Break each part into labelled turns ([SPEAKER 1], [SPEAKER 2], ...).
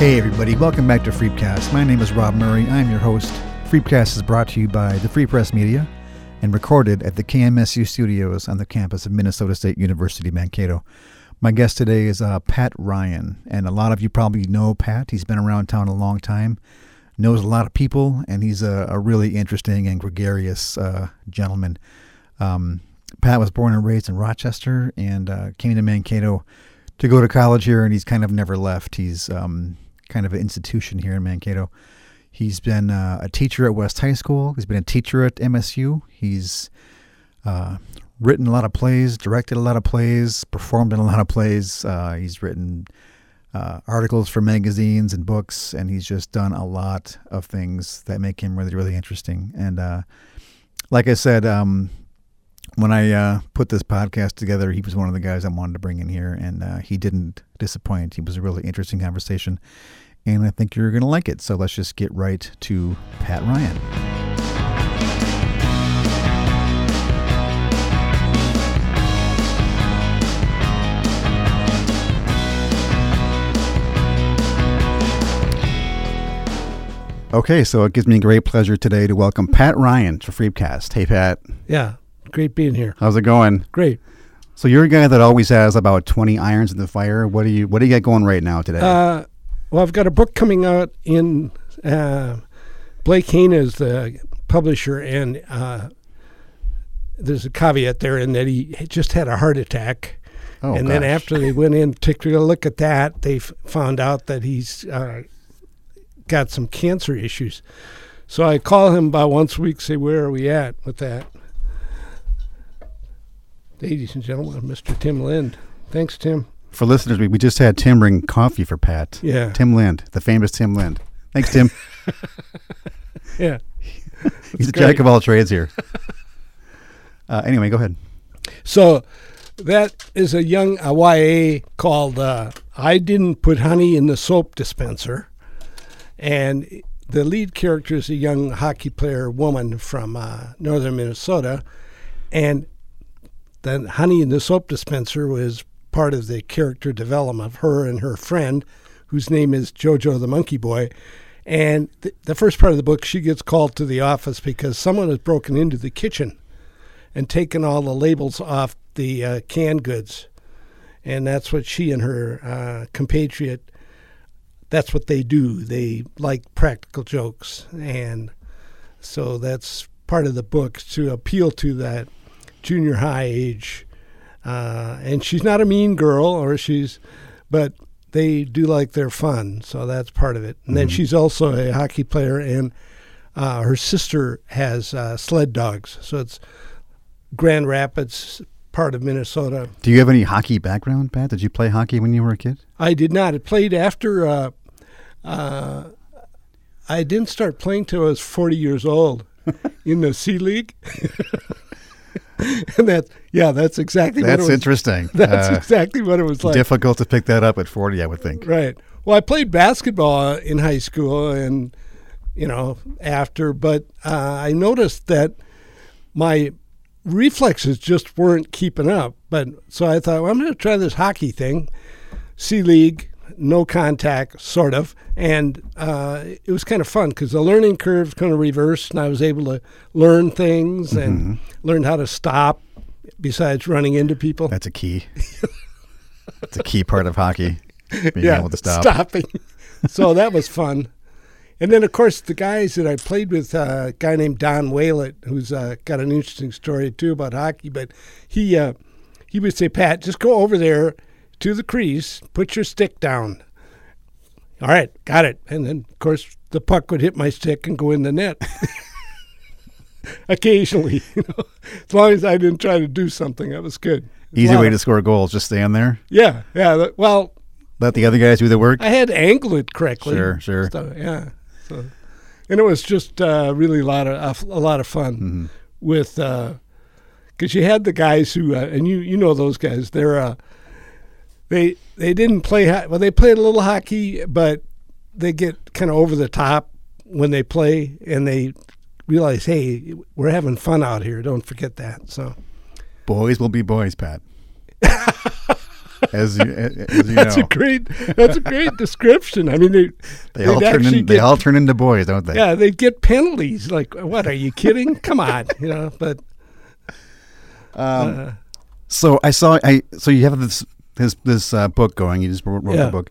[SPEAKER 1] Hey, everybody, welcome back to Freepcast. My name is Rob Murray. I'm your host. Freepcast is brought to you by the Free Press Media and recorded at the KMSU studios on the campus of Minnesota State University, Mankato. My guest today is uh, Pat Ryan, and a lot of you probably know Pat. He's been around town a long time, knows a lot of people, and he's a, a really interesting and gregarious uh, gentleman. Um, Pat was born and raised in Rochester and uh, came to Mankato to go to college here, and he's kind of never left. He's um, kind of an institution here in Mankato. He's been uh, a teacher at West High School. He's been a teacher at MSU. He's uh, written a lot of plays, directed a lot of plays, performed in a lot of plays. Uh, he's written uh, articles for magazines and books, and he's just done a lot of things that make him really, really interesting. And uh, like I said, um, when I uh, put this podcast together, he was one of the guys I wanted to bring in here, and uh, he didn't disappoint. He was a really interesting conversation, and I think you're going to like it. So let's just get right to Pat Ryan. Okay, so it gives me great pleasure today to welcome Pat Ryan to Freepcast. Hey, Pat,
[SPEAKER 2] Yeah, great being here.
[SPEAKER 1] how's it going?
[SPEAKER 2] Great.
[SPEAKER 1] So you're a guy that always has about 20 irons in the fire. What do you What do you got going right now today?
[SPEAKER 2] Uh, well, I've got a book coming out in uh, Blake Hayne is the publisher, and uh, there's a caveat there in that he just had a heart attack.
[SPEAKER 1] oh,
[SPEAKER 2] and then after they went in to take a look at that, they f- found out that he's uh, got some cancer issues. So I call him about once a week, say, Where are we at with that? Ladies and gentlemen, Mr. Tim Lind. Thanks, Tim.
[SPEAKER 1] for listeners, we, we just had Tim bring coffee for Pat.
[SPEAKER 2] Yeah.
[SPEAKER 1] Tim Lind, the famous Tim Lind. Thanks, Tim.
[SPEAKER 2] Yeah.
[SPEAKER 1] He's a jack of all trades here. uh, anyway, go ahead.
[SPEAKER 2] So that is a young a YA called uh, I Didn't Put Honey in the Soap Dispenser. And the lead character is a young hockey player woman from uh, northern Minnesota. And the Honey in the Soap Dispenser was part of the character development of her and her friend, whose name is Jojo the Monkey Boy. And th- the first part of the book, she gets called to the office because someone has broken into the kitchen and taken all the labels off the uh, canned goods. And that's what she and her uh, compatriot, that's what they do. They like practical jokes. And so that's part of the book to appeal to that junior high age. Uh, and she's not a mean girl, or she's, but they do like their fun. So that's part of it. And then she's also a hockey player, and uh, her sister has uh, sled dogs. So it's Grand Rapids, part of Minnesota.
[SPEAKER 1] Do you have any hockey background, Pat? Did you play hockey when you were a kid?
[SPEAKER 2] I did not. I played after. Uh, uh, I didn't start playing till I was 40 years old in the C League. and that, yeah, that's exactly what
[SPEAKER 1] That's
[SPEAKER 2] it was.
[SPEAKER 1] interesting.
[SPEAKER 2] That's
[SPEAKER 1] Uh,
[SPEAKER 2] exactly what it was like.
[SPEAKER 1] difficult to pick that up at 40, I would think.
[SPEAKER 2] Right. Well, I played basketball in high school and, you know, after, but uh, I noticed that my reflexes just weren't keeping up. But so I thought, well, I'm going to try this hockey thing, C League, no contact, sort of. And uh, it was kind of fun because the learning curve kind of reversed and I was able to learn things and learn how to stop besides running into people.
[SPEAKER 1] That's a key. That's a key part of hockey. Being able to stop.
[SPEAKER 2] stopping. so that was fun. And then, of course, the guys that I played with, uh, a guy named Don Whalett, who's uh, got an interesting story too about hockey. But he uh, he would say, "Pat, just go over there to the crease, put your stick down." All right, got it. And then, of course, the puck would hit my stick and go in the net. Occasionally, you know, as long as I didn't try to do something, that was good.
[SPEAKER 1] Easy
[SPEAKER 2] Wow.
[SPEAKER 1] way to score goals. Just stand there.
[SPEAKER 2] Yeah, yeah. Well,
[SPEAKER 1] Let the other guys do the work.
[SPEAKER 2] I had to angle it correctly.
[SPEAKER 1] Sure, sure.
[SPEAKER 2] So, yeah. So, and it was just uh, really a lot of a lot of fun
[SPEAKER 1] Mm-hmm.
[SPEAKER 2] with because you had the guys who uh, and you you know those guys. They're uh, they they didn't play well. They played a little hockey, but they get kind of over the top when they play, and they realize, hey, we're having fun out here. Don't forget that. So
[SPEAKER 1] Boys will be boys, Pat. as you, as you
[SPEAKER 2] That's
[SPEAKER 1] know.
[SPEAKER 2] a great. That's a great description. I mean, they
[SPEAKER 1] they all turn in, they all turn into boys, don't they?
[SPEAKER 2] yeah they get penalties. Like, what are you kidding? Come on, you know. But
[SPEAKER 1] Um,
[SPEAKER 2] uh,
[SPEAKER 1] So I saw I so you have this this this uh, book going. You just wrote, wrote
[SPEAKER 2] Yeah.
[SPEAKER 1] the book,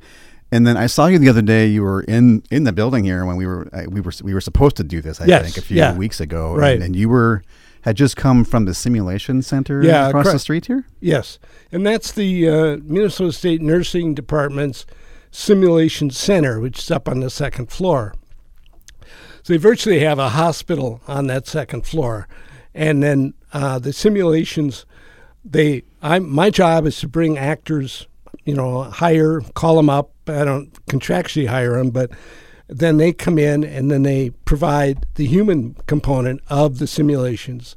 [SPEAKER 1] and then I saw you the other day. You were in in the building here when we were we were we were supposed to do this. I
[SPEAKER 2] Yes,
[SPEAKER 1] think a few
[SPEAKER 2] yeah.
[SPEAKER 1] weeks ago,
[SPEAKER 2] Right.
[SPEAKER 1] And, and you were had just come from the simulation center
[SPEAKER 2] Yeah,
[SPEAKER 1] across the street here.
[SPEAKER 2] yes, and that's the uh, Minnesota State Nursing Department's simulation center, which is up on the second floor. So they virtually have a hospital on that second floor, and then uh, the simulations. They, I, my job is to bring actors, you know, hire, call them up. I don't contractually hire them, but then they come in and then they provide the human component of the simulations.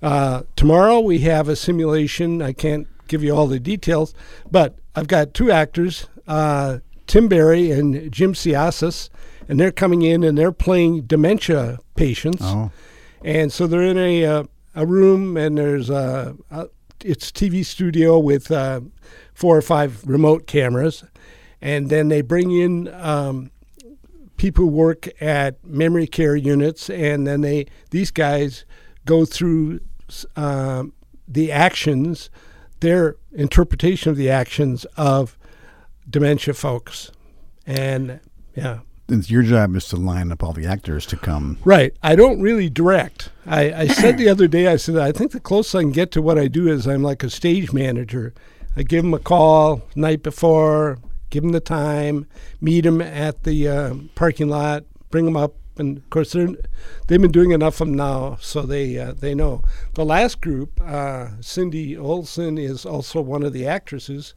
[SPEAKER 2] Uh, tomorrow we have a simulation. I can't give you all the details, but I've got two actors, uh, Tim Barry and Jim Siasis, and they're coming in and they're playing dementia patients.
[SPEAKER 1] Oh,
[SPEAKER 2] And so they're in a uh, a room, and there's a, a it's TV studio with uh, four or five remote cameras, and then they bring in um, people who work at memory care units, and then they these guys go through um, the actions, their interpretation of the actions of dementia folks, and yeah.
[SPEAKER 1] And your job is to line up all the actors to come.
[SPEAKER 2] Right. I don't really direct. I, I said the other day, I said, I think the closest I can get to what I do is I'm like a stage manager. I give them a call night before, give them the time, meet them at the uh, parking lot, bring them up. And of course, they're, they've been doing enough of them now, so they uh, they know. The last group, uh, Cindy Olson is also one of the actresses.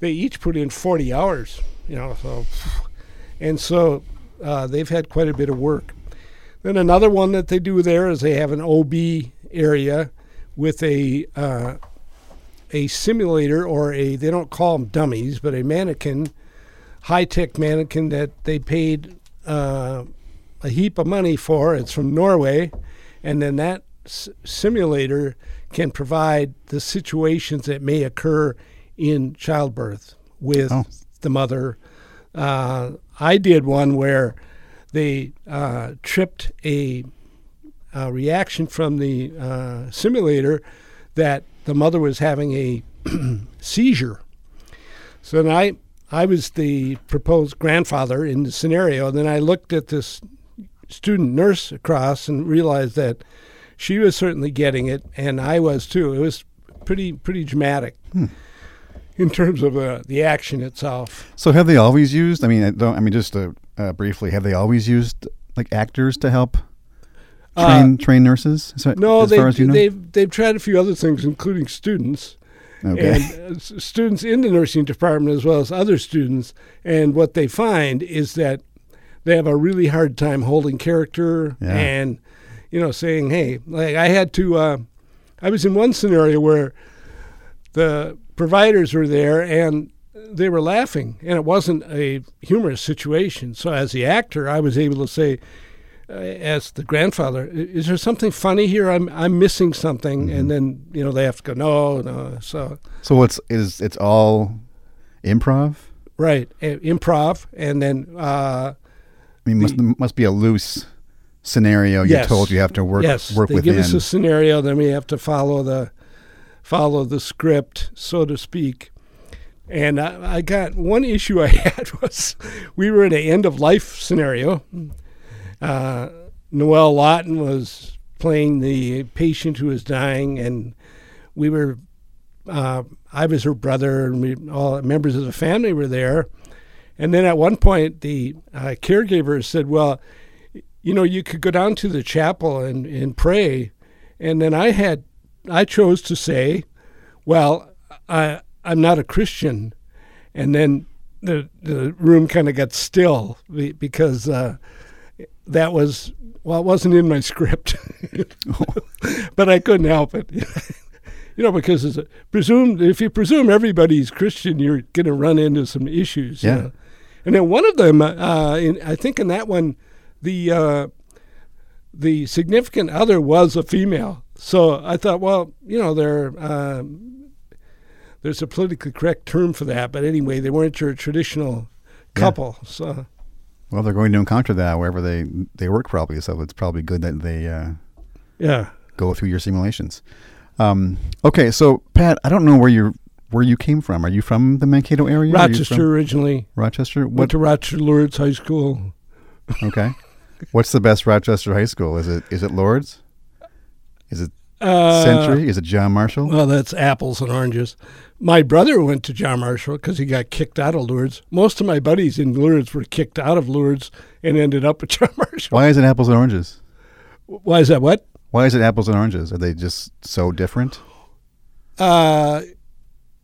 [SPEAKER 2] They each put in 40 hours, you know, so and so uh, they've had quite a bit of work. Then another one that they do there is they have an OB area with a uh, a simulator or a they don't call them dummies, but a mannequin, high tech mannequin that they paid uh, a heap of money for. It's from Norway, and then that s- simulator can provide the situations that may occur in childbirth with
[SPEAKER 1] Oh.
[SPEAKER 2] the mother. Uh, I did one where they uh, tripped a, a reaction from the uh, simulator that the mother was having a seizure. So then I, I was the proposed grandfather in the scenario. Then I looked at this student nurse across and realized that she was certainly getting it, and I was too. It was pretty pretty dramatic in terms of uh, the action itself.
[SPEAKER 1] So have they always used? I mean, I don't. I mean, just uh, uh, briefly, have they always used like actors to help train train nurses?
[SPEAKER 2] Uh, No, they,
[SPEAKER 1] as you know.
[SPEAKER 2] they've they've tried a few other things, including students.
[SPEAKER 1] okay.
[SPEAKER 2] and uh, students in the nursing department as well as other students. And what they find is that they have a really hard time holding character
[SPEAKER 1] Yeah.
[SPEAKER 2] and, you know, saying, hey, like I had to, uh, I was in one scenario where the providers were there and they were laughing and it wasn't a humorous situation. So as the actor, I was able to say, uh, as the grandfather, is there something funny here? I'm I'm missing something, and then you know they have to go, no, no. So
[SPEAKER 1] so what's is it's all improv?
[SPEAKER 2] right, uh, improv, and then uh,
[SPEAKER 1] I mean, must must be a loose scenario. You're told you have to work
[SPEAKER 2] yes,
[SPEAKER 1] work
[SPEAKER 2] they
[SPEAKER 1] within.
[SPEAKER 2] give us a scenario, then we have to follow the follow the script, so to speak. And I, I got one issue I had was we were in an end of life scenario. Uh, Noelle Lawton was playing the patient who was dying, and we were. Uh, I was her brother, and we all members of the family were there. And then at one point, the uh, caregiver said, "Well, you know, you could go down to the chapel and, and pray." And then I had, I chose to say, "Well, I I'm not a Christian," and then the the room kind of got still because uh, that was well, it wasn't in my script, but I couldn't help it. You know, because it's a, presumed if you presume everybody's Christian, you're going to run into some issues. you
[SPEAKER 1] Yeah.
[SPEAKER 2] know. And then one of them, uh, in, I think in that one, the uh, the significant other was a female. So I thought, well, you know, they're um, there's a politically correct term for that, but anyway, they weren't your traditional couple. So
[SPEAKER 1] Well, they're going to encounter that wherever they they work, probably. So it's probably good that they uh,
[SPEAKER 2] yeah,
[SPEAKER 1] go through your simulations. Um, okay, so Pat, I don't know where you where you came from. Are you from the Mankato area?
[SPEAKER 2] Rochester originally.
[SPEAKER 1] Rochester.
[SPEAKER 2] Went to Rochester Lourdes High School.
[SPEAKER 1] Okay. What's the best Rochester high school? Is it is it Lourdes? Is it
[SPEAKER 2] Uh,
[SPEAKER 1] Century? Is it John Marshall?
[SPEAKER 2] Well, that's apples and oranges. My brother went to John Marshall because he got kicked out of Lourdes. Most of my buddies in Lourdes were kicked out of Lourdes and ended up at John Marshall.
[SPEAKER 1] Why is it apples and oranges?
[SPEAKER 2] Why is that? What?
[SPEAKER 1] Why is it apples and oranges? Are they just so different?
[SPEAKER 2] Uh,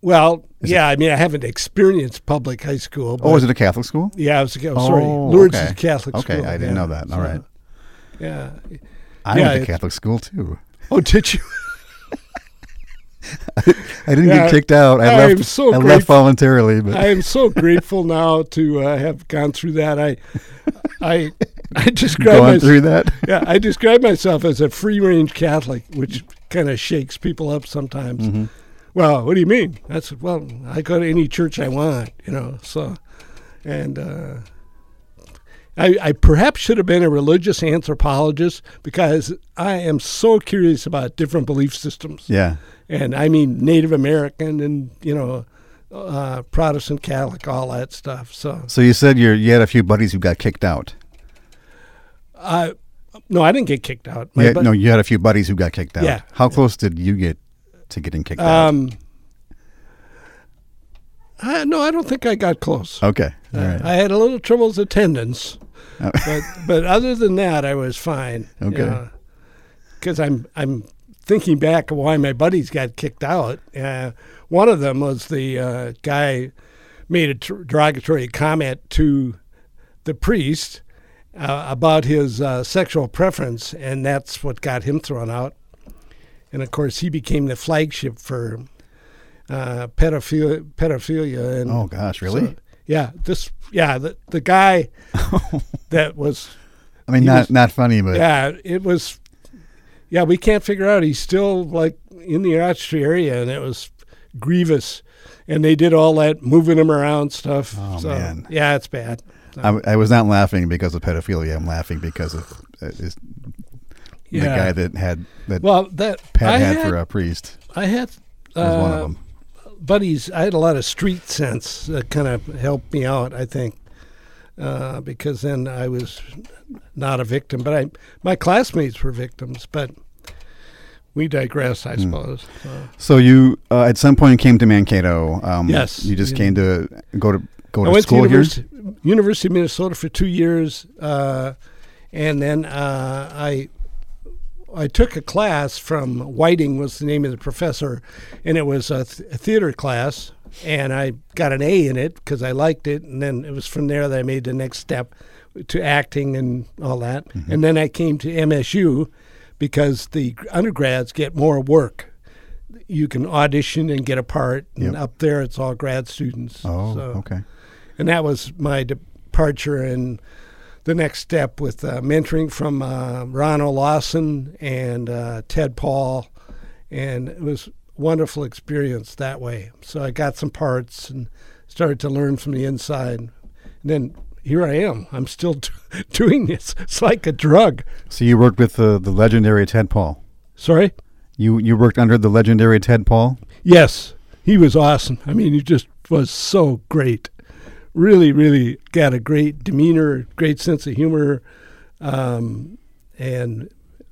[SPEAKER 2] well,
[SPEAKER 1] Is
[SPEAKER 2] yeah. I mean, I haven't experienced public high school. But
[SPEAKER 1] Oh, is it a Catholic school?
[SPEAKER 2] Yeah, I was. Oh, sorry,
[SPEAKER 1] Oh,
[SPEAKER 2] Lourdes
[SPEAKER 1] okay.
[SPEAKER 2] is a Catholic
[SPEAKER 1] Okay,
[SPEAKER 2] school.
[SPEAKER 1] I didn't
[SPEAKER 2] yeah.
[SPEAKER 1] know that. All
[SPEAKER 2] So,
[SPEAKER 1] right.
[SPEAKER 2] Yeah.
[SPEAKER 1] I
[SPEAKER 2] Yeah,
[SPEAKER 1] went to Catholic school too.
[SPEAKER 2] Oh, did you?
[SPEAKER 1] I didn't
[SPEAKER 2] Yeah,
[SPEAKER 1] get kicked out. I,
[SPEAKER 2] I
[SPEAKER 1] left.
[SPEAKER 2] so
[SPEAKER 1] I left voluntarily, but
[SPEAKER 2] I am so grateful now to uh, have gone through that. I, I, I describe
[SPEAKER 1] going
[SPEAKER 2] myself.
[SPEAKER 1] through that.
[SPEAKER 2] Yeah, I describe myself as a free range Catholic, which kind of shakes people up sometimes.
[SPEAKER 1] Mm-hmm.
[SPEAKER 2] Well, what do you mean? That's well, I go to any church I want, you know. So, and uh, I, I perhaps should have been a religious anthropologist because I am so curious about different belief systems,
[SPEAKER 1] Yeah.
[SPEAKER 2] and I mean Native American and you know uh, Protestant, Catholic, all that stuff. So,
[SPEAKER 1] So you said you you had a few buddies who got kicked out.
[SPEAKER 2] I no, I didn't get kicked out.
[SPEAKER 1] Yeah, no, you had a few buddies who got kicked out.
[SPEAKER 2] Yeah.
[SPEAKER 1] How close did you get to getting kicked out?
[SPEAKER 2] Um, I, no, I don't think I got close.
[SPEAKER 1] Okay. Right.
[SPEAKER 2] I had a little trouble with attendance,
[SPEAKER 1] Oh.
[SPEAKER 2] but but other than that, I was fine.
[SPEAKER 1] Okay.
[SPEAKER 2] Because I'm I'm thinking back of why my buddies got kicked out. Uh, one of them was the uh, guy made a tr- derogatory comment to the priest uh, about his uh, sexual preference, and that's what got him thrown out. And of course, he became the flagship for uh, pedophilia, pedophilia and
[SPEAKER 1] oh gosh, really?
[SPEAKER 2] so, yeah, this yeah the the guy that was
[SPEAKER 1] I mean, not
[SPEAKER 2] was-
[SPEAKER 1] not funny, but
[SPEAKER 2] yeah it was yeah we can't figure out he's still like in the Rochester area and it was grievous and they did all that moving him around stuff.
[SPEAKER 1] Oh,
[SPEAKER 2] so,
[SPEAKER 1] man.
[SPEAKER 2] yeah, it's bad.
[SPEAKER 1] I, I was not laughing because of pedophilia. I'm laughing because of uh, is the guy that had that
[SPEAKER 2] Well, that
[SPEAKER 1] Pat
[SPEAKER 2] I
[SPEAKER 1] had,
[SPEAKER 2] had,
[SPEAKER 1] for a priest.
[SPEAKER 2] I had
[SPEAKER 1] Was one of
[SPEAKER 2] uh,
[SPEAKER 1] them.
[SPEAKER 2] Buddies. I had a lot of street sense that kind of helped me out. I think uh, because then I was not a victim, but I my classmates were victims. But we digress,
[SPEAKER 1] Hmm.
[SPEAKER 2] I suppose. So,
[SPEAKER 1] So you uh, at some point came to Mankato. Um,
[SPEAKER 2] Yes.
[SPEAKER 1] You just
[SPEAKER 2] Yeah.
[SPEAKER 1] came to go to go
[SPEAKER 2] I
[SPEAKER 1] to
[SPEAKER 2] went to
[SPEAKER 1] school here.
[SPEAKER 2] University, University of Minnesota for two years, uh, and then uh, I I took a class from Whiting was the name of the professor, and it was a, th- a theater class, and I got an A in it because I liked it, and then it was from there that I made the next step to acting and all that,
[SPEAKER 1] Mm-hmm.
[SPEAKER 2] and then I came to MSU because the undergrads get more work. You can audition and get a part, and
[SPEAKER 1] Yep.
[SPEAKER 2] up there it's all grad students.
[SPEAKER 1] Oh,
[SPEAKER 2] so
[SPEAKER 1] okay.
[SPEAKER 2] and that was my departure and the next step with uh, mentoring from uh, Ron Lawson and uh, Ted Paul, and it was a wonderful experience that way. So I got some parts and started to learn from the inside. And then here I am. I'm still d- doing this. It's like a drug.
[SPEAKER 1] So you worked with the the legendary Ted Paul.
[SPEAKER 2] Sorry.
[SPEAKER 1] You you worked under the legendary Ted Paul.
[SPEAKER 2] Yes, he was awesome. I mean, he just was so great. Really, really got a great demeanor, great sense of humor, um, and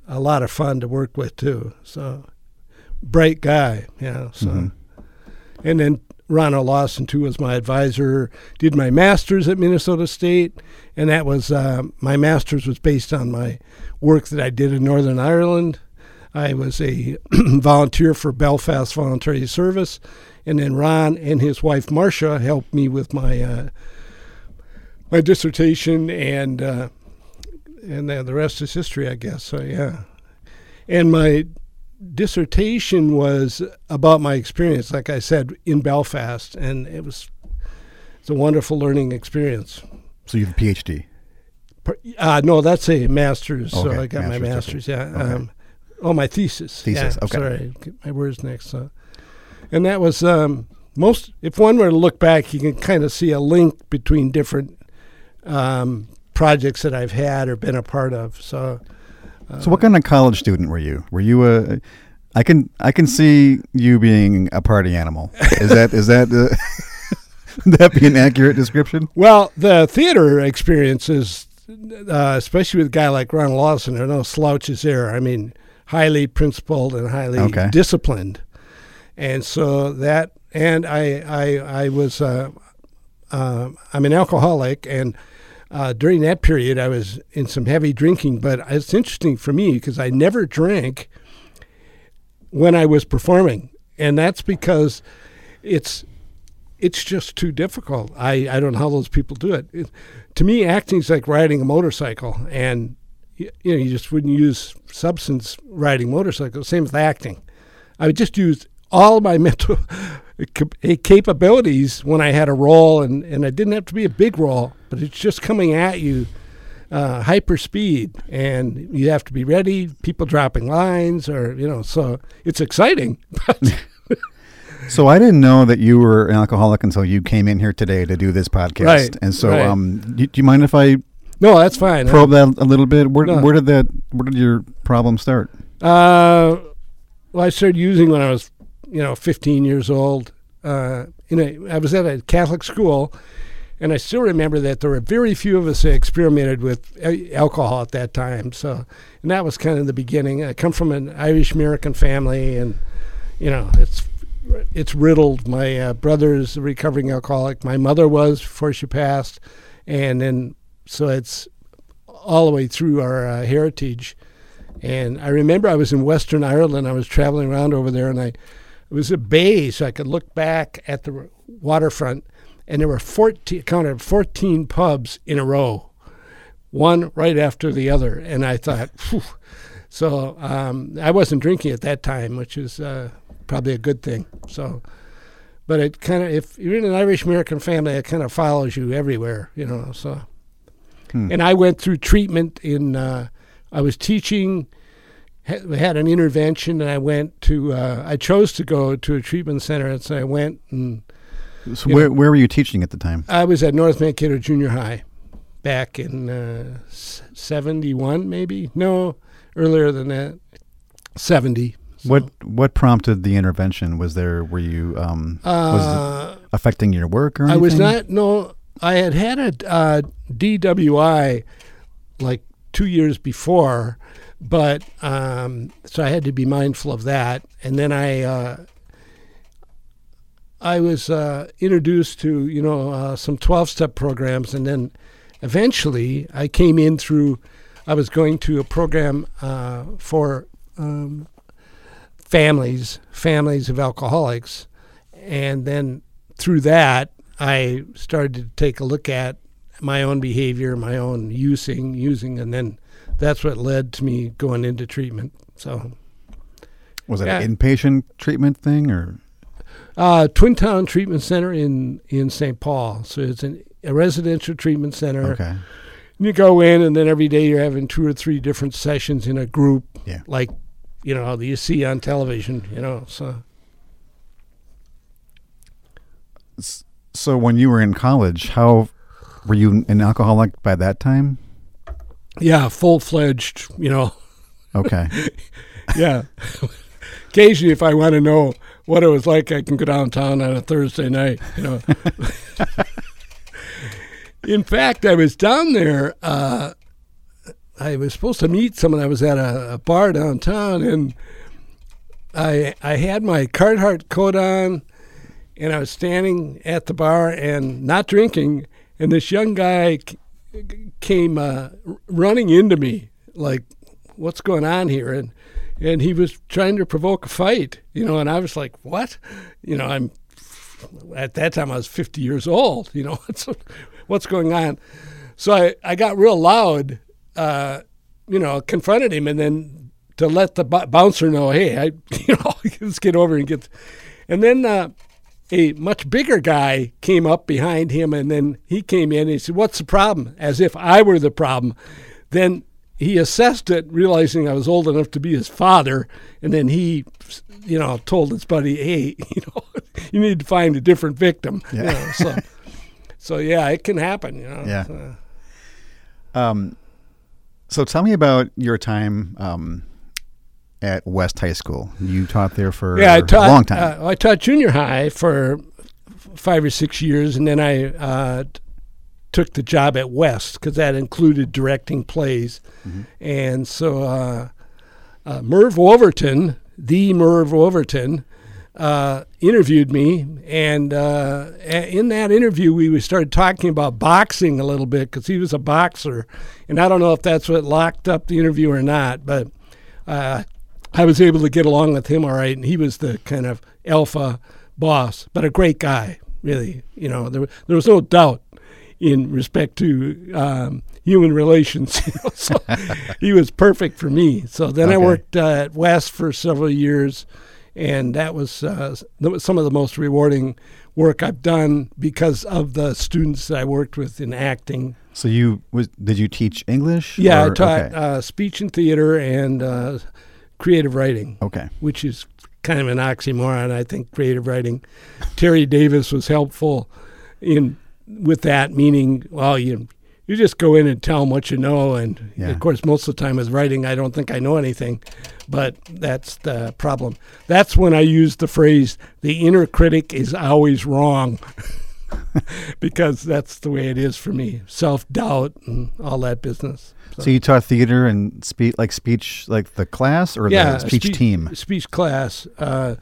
[SPEAKER 2] a lot of fun to work with too. So, bright guy, yeah. So,
[SPEAKER 1] Mhm.
[SPEAKER 2] and then Ronald Lawson too was my advisor. Did my master's at Minnesota State, and that was uh, my master's was based on my work that I did in Northern Ireland. I was a volunteer for Belfast Voluntary Service, and then Ron and his wife Marcia helped me with my uh, my dissertation, and uh, and then the rest is history, I guess. So yeah, and my dissertation was about my experience, like I said, in Belfast, and it was it's a wonderful learning experience.
[SPEAKER 1] So you have a PhD.
[SPEAKER 2] Uh, no, that's a master's.
[SPEAKER 1] Okay.
[SPEAKER 2] so I got my
[SPEAKER 1] master's,
[SPEAKER 2] master's. Yeah.
[SPEAKER 1] Okay.
[SPEAKER 2] Um, oh, my thesis.
[SPEAKER 1] Thesis,
[SPEAKER 2] Yeah,
[SPEAKER 1] okay.
[SPEAKER 2] Sorry, get my words next. So, and that was um, most. If one were to look back, you can kind of see a link between different um, projects that I've had or been a part of. So,
[SPEAKER 1] So, what kind of college student were you? Were you a? I can I can see you being a party animal. Is that is that uh, would that be an accurate description?
[SPEAKER 2] well, the theater experiences, uh, especially with a guy like Ron Lawson, there are no slouches there. I mean, highly principled and highly
[SPEAKER 1] Okay.
[SPEAKER 2] disciplined, and so that and I I I was uh, uh, I'm an alcoholic and. Uh, during that period, I was in some heavy drinking, but it's interesting for me because I never drank when I was performing, and that's because it's it's just too difficult. I, I don't know how those people do it. it to me, acting is like riding a motorcycle, and you, you know you just wouldn't use substance riding motorcycles. Same with acting. I would just use all my mental capabilities when I had a role, and, and it didn't have to be a big role, but it's just coming at you uh, hyper speed, and you have to be ready. People dropping lines, or you know, so it's exciting.
[SPEAKER 1] So I didn't know that you were an alcoholic until you came in here today to do this podcast.
[SPEAKER 2] Right,
[SPEAKER 1] And so,
[SPEAKER 2] right.
[SPEAKER 1] um, do, do you mind if I
[SPEAKER 2] no, that's fine.
[SPEAKER 1] probe that a little bit? Where,
[SPEAKER 2] No.
[SPEAKER 1] where did that? Where did your problem start?
[SPEAKER 2] Uh, well, I started using when I was, you know, 15 years old. Uh, in a, I was at a Catholic school, and I still remember that there were very few of us that experimented with alcohol at that time. So, and that was kind of the beginning. I come from an Irish American family, and you know, it's it's riddled. My uh, brother's a recovering alcoholic. My mother was before she passed, and then so it's all the way through our uh, heritage. And I remember I was in Western Ireland. I was traveling around over there, and I it was a bay, so I could look back at the waterfront, and there were 14, I counted 14 pubs in a row, one right after the other. And I thought, Phew. so um, I wasn't drinking at that time, which is uh, probably a good thing. So, but it kind of, if you're in an Irish American family, it kind of follows you everywhere, you know. So,
[SPEAKER 1] Hmm.
[SPEAKER 2] and I went through treatment in. Uh, I was teaching. ha- Had an intervention, and I went to. Uh, I chose to go to a treatment center, and so I went, and
[SPEAKER 1] So where
[SPEAKER 2] know-
[SPEAKER 1] where were you teaching at the time?
[SPEAKER 2] I was at North Mankato Junior High, back in uh, '71, maybe. No, earlier than that, '70. So,
[SPEAKER 1] What what prompted the intervention? Was there were you um, was
[SPEAKER 2] Uh,
[SPEAKER 1] it affecting your work or anything?
[SPEAKER 2] I was not. No, I had had a uh, DWI like two years before, but um, so I had to be mindful of that. And then I uh, I was uh, introduced to you know uh, some twelve step programs, and then eventually I came in through. I was going to a program uh, for um, families, families of alcoholics, and then through that, I started to take a look at my own behavior, my own using, using, and then that's what led to me going into treatment. So,
[SPEAKER 1] Was it
[SPEAKER 2] Yeah.
[SPEAKER 1] an inpatient treatment thing or?
[SPEAKER 2] uh, Twin Town Treatment Center in in St. Paul. So it's an, a residential treatment center.
[SPEAKER 1] Okay.
[SPEAKER 2] You go in, and then every day you're having two or three different sessions in a group,
[SPEAKER 1] Yeah.
[SPEAKER 2] like you know that you see on television. You know, so
[SPEAKER 1] S- So when you were in college, how were you an alcoholic by that time?
[SPEAKER 2] yeah, full fledged. You know.
[SPEAKER 1] Okay.
[SPEAKER 2] yeah. Occasionally, if I want to know what it was like, I can go downtown on a Thursday night. You know. In fact, I was down there. Uh, I was supposed to meet someone. I was at a, a bar downtown, and I I had my Carhartt coat on, and I was standing at the bar and not drinking. And this young guy came uh, running into me, like, "What's going on here?" And and he was trying to provoke a fight, you know. And I was like, "What?" You know, I'm at that time I was 50 years old. You know, what's what's going on? So I I got real loud, uh, you know, confronted him, and then to let the b- bouncer know, hey, I you know, let's get over and get. And then uh, a much bigger guy came up behind him, and then he came in and he said, "What's the problem?" As if I were the problem. Then he assessed it, realizing I was old enough to be his father, and then he, you know, told his buddy, "Hey, you know, you need to find a different victim."
[SPEAKER 1] Yeah.
[SPEAKER 2] You know, so, so yeah, it can happen. You know.
[SPEAKER 1] Yeah.
[SPEAKER 2] So,
[SPEAKER 1] Um, so tell me about your time um, at West High School. You taught there for
[SPEAKER 2] yeah, I taught.
[SPEAKER 1] a long time.
[SPEAKER 2] Uh, I taught junior high for five or six years, and then I uh, took the job at West because that included directing plays,
[SPEAKER 1] Mm-hmm.
[SPEAKER 2] and so uh, uh, Merv Overton, the Merv Overton. Uh, interviewed me, and uh, in that interview, we started talking about boxing a little bit because he was a boxer, and I don't know if that's what locked up the interview or not, but uh, I was able to get along with him all right, and he was the kind of alpha boss, but a great guy, really. You know, there there was no doubt in respect to um, human relations. You know, so he was perfect for me. So then I worked uh, at West for several years, and that was uh, that was some of the most rewarding work I've done because of the students that I worked with in acting.
[SPEAKER 1] so you was did you teach English?
[SPEAKER 2] Yeah, I taught
[SPEAKER 1] Okay.
[SPEAKER 2] uh, speech and theater and uh, creative writing
[SPEAKER 1] okay.
[SPEAKER 2] which is kind of an oxymoron. I think creative writing. Terry Davis was helpful in with that, meaning, well, you you just go in and tell them what you know, and
[SPEAKER 1] Yeah.
[SPEAKER 2] of course, most of the time with writing, I don't think I know anything, but that's the problem. That's when I use the phrase, "the inner critic is always wrong." because that's the way it is for me self doubt and all that business.
[SPEAKER 1] So you taught theater and speech, like speech, like the class or
[SPEAKER 2] yeah,
[SPEAKER 1] the speech
[SPEAKER 2] speech,
[SPEAKER 1] team?
[SPEAKER 2] speech class, uh,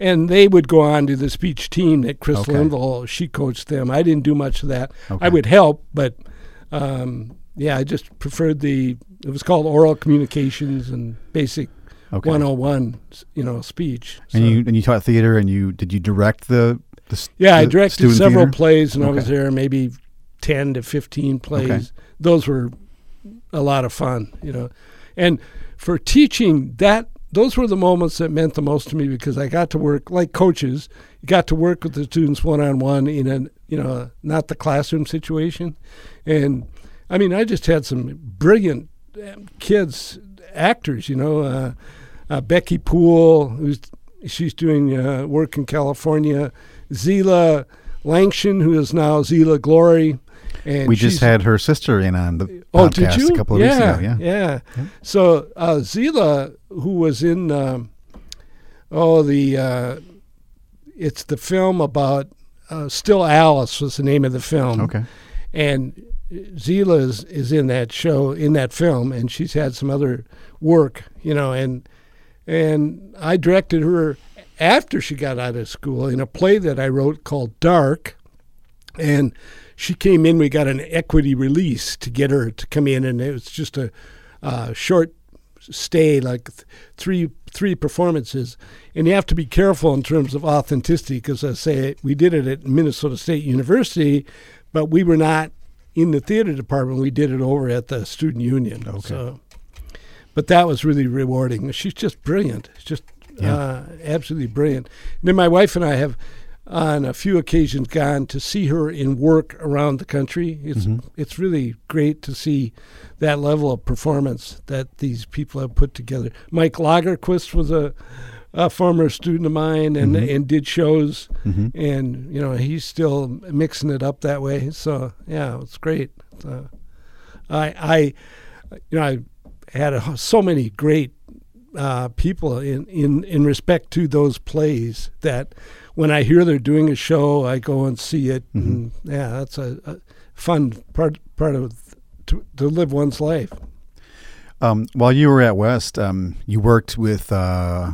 [SPEAKER 2] and they would go on to the speech team that Chris
[SPEAKER 1] Okay.
[SPEAKER 2] Linville she coached them. I didn't do much of that.
[SPEAKER 1] Okay.
[SPEAKER 2] I would help, but um, yeah, I just preferred the. It was called oral communications and basic
[SPEAKER 1] Okay.
[SPEAKER 2] 101, you know, speech. So-
[SPEAKER 1] And you and you taught theater, and you did you direct the? the
[SPEAKER 2] yeah, I directed several
[SPEAKER 1] theater?
[SPEAKER 2] plays, and I was there maybe ten to fifteen plays. Those were a lot of fun, you know. And for teaching, that those were the moments that meant the most to me because I got to work like coaches. Got to work with the students one on one in a you know not the classroom situation, and I mean I just had some brilliant um, kids actors. You know, uh, uh, Becky Poole, who's she's doing uh, work in California. Zila Langshan, who is now Zila Glory. And
[SPEAKER 1] We just had her sister in on the
[SPEAKER 2] Oh,
[SPEAKER 1] podcast
[SPEAKER 2] did you?
[SPEAKER 1] a couple of
[SPEAKER 2] yeah,
[SPEAKER 1] weeks ago. Yeah.
[SPEAKER 2] yeah. So uh, Zila, who was in, um, oh, the, uh, it's the film about, uh, Still Alice was the name of the film.
[SPEAKER 1] Okay.
[SPEAKER 2] And Zila is, is in that show, in that film, and she's had some other work, you know, and and I directed her after she got out of school in a play that I wrote called Dark, and she came in. We got an equity release to get her to come in, and it was just a uh, short stay, like th- three three performances. And you have to be careful in terms of authenticity, because I say we did it at Minnesota State University, but we were not in the theater department. We did it over at the student union.
[SPEAKER 1] Okay.
[SPEAKER 2] So, but that was really rewarding. She's just brilliant. She's just
[SPEAKER 1] Yeah.
[SPEAKER 2] uh, absolutely brilliant. And then my wife and I have, on a few occasions, gone to see her in work around the country. It's
[SPEAKER 1] Mhm.
[SPEAKER 2] it's really great to see that level of performance that these people have put together. Mike Lagerquist was a, a former student of mine and
[SPEAKER 1] Mhm.
[SPEAKER 2] and did shows,
[SPEAKER 1] hmm
[SPEAKER 2] and you know he's still mixing it up that way. So yeah, it's great. Uh, I I you know I had a, so many great uh, people in, in in respect to those plays that when I hear they're doing a show, I go and see it.
[SPEAKER 1] Mhm.
[SPEAKER 2] And yeah, that's a, a fun part part of to, to live one's life.
[SPEAKER 1] Um, while you were at West, um, you worked with uh,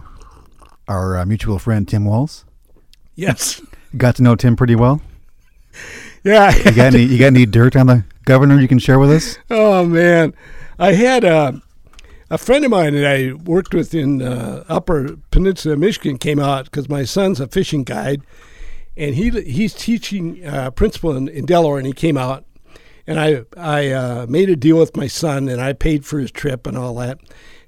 [SPEAKER 1] our uh, mutual friend Tim Walz.
[SPEAKER 2] Yes.
[SPEAKER 1] Got to know Tim pretty well.
[SPEAKER 2] Yeah.
[SPEAKER 1] You got any? You got any dirt on the governor you can share with us?
[SPEAKER 2] Oh man, I had a a friend of mine that I worked with in uh, Upper Peninsula, Michigan, came out because my son's a fishing guide, and he he's teaching uh, principal in, in Delaware, and he came out, and I I uh, made a deal with my son, and I paid for his trip and all that.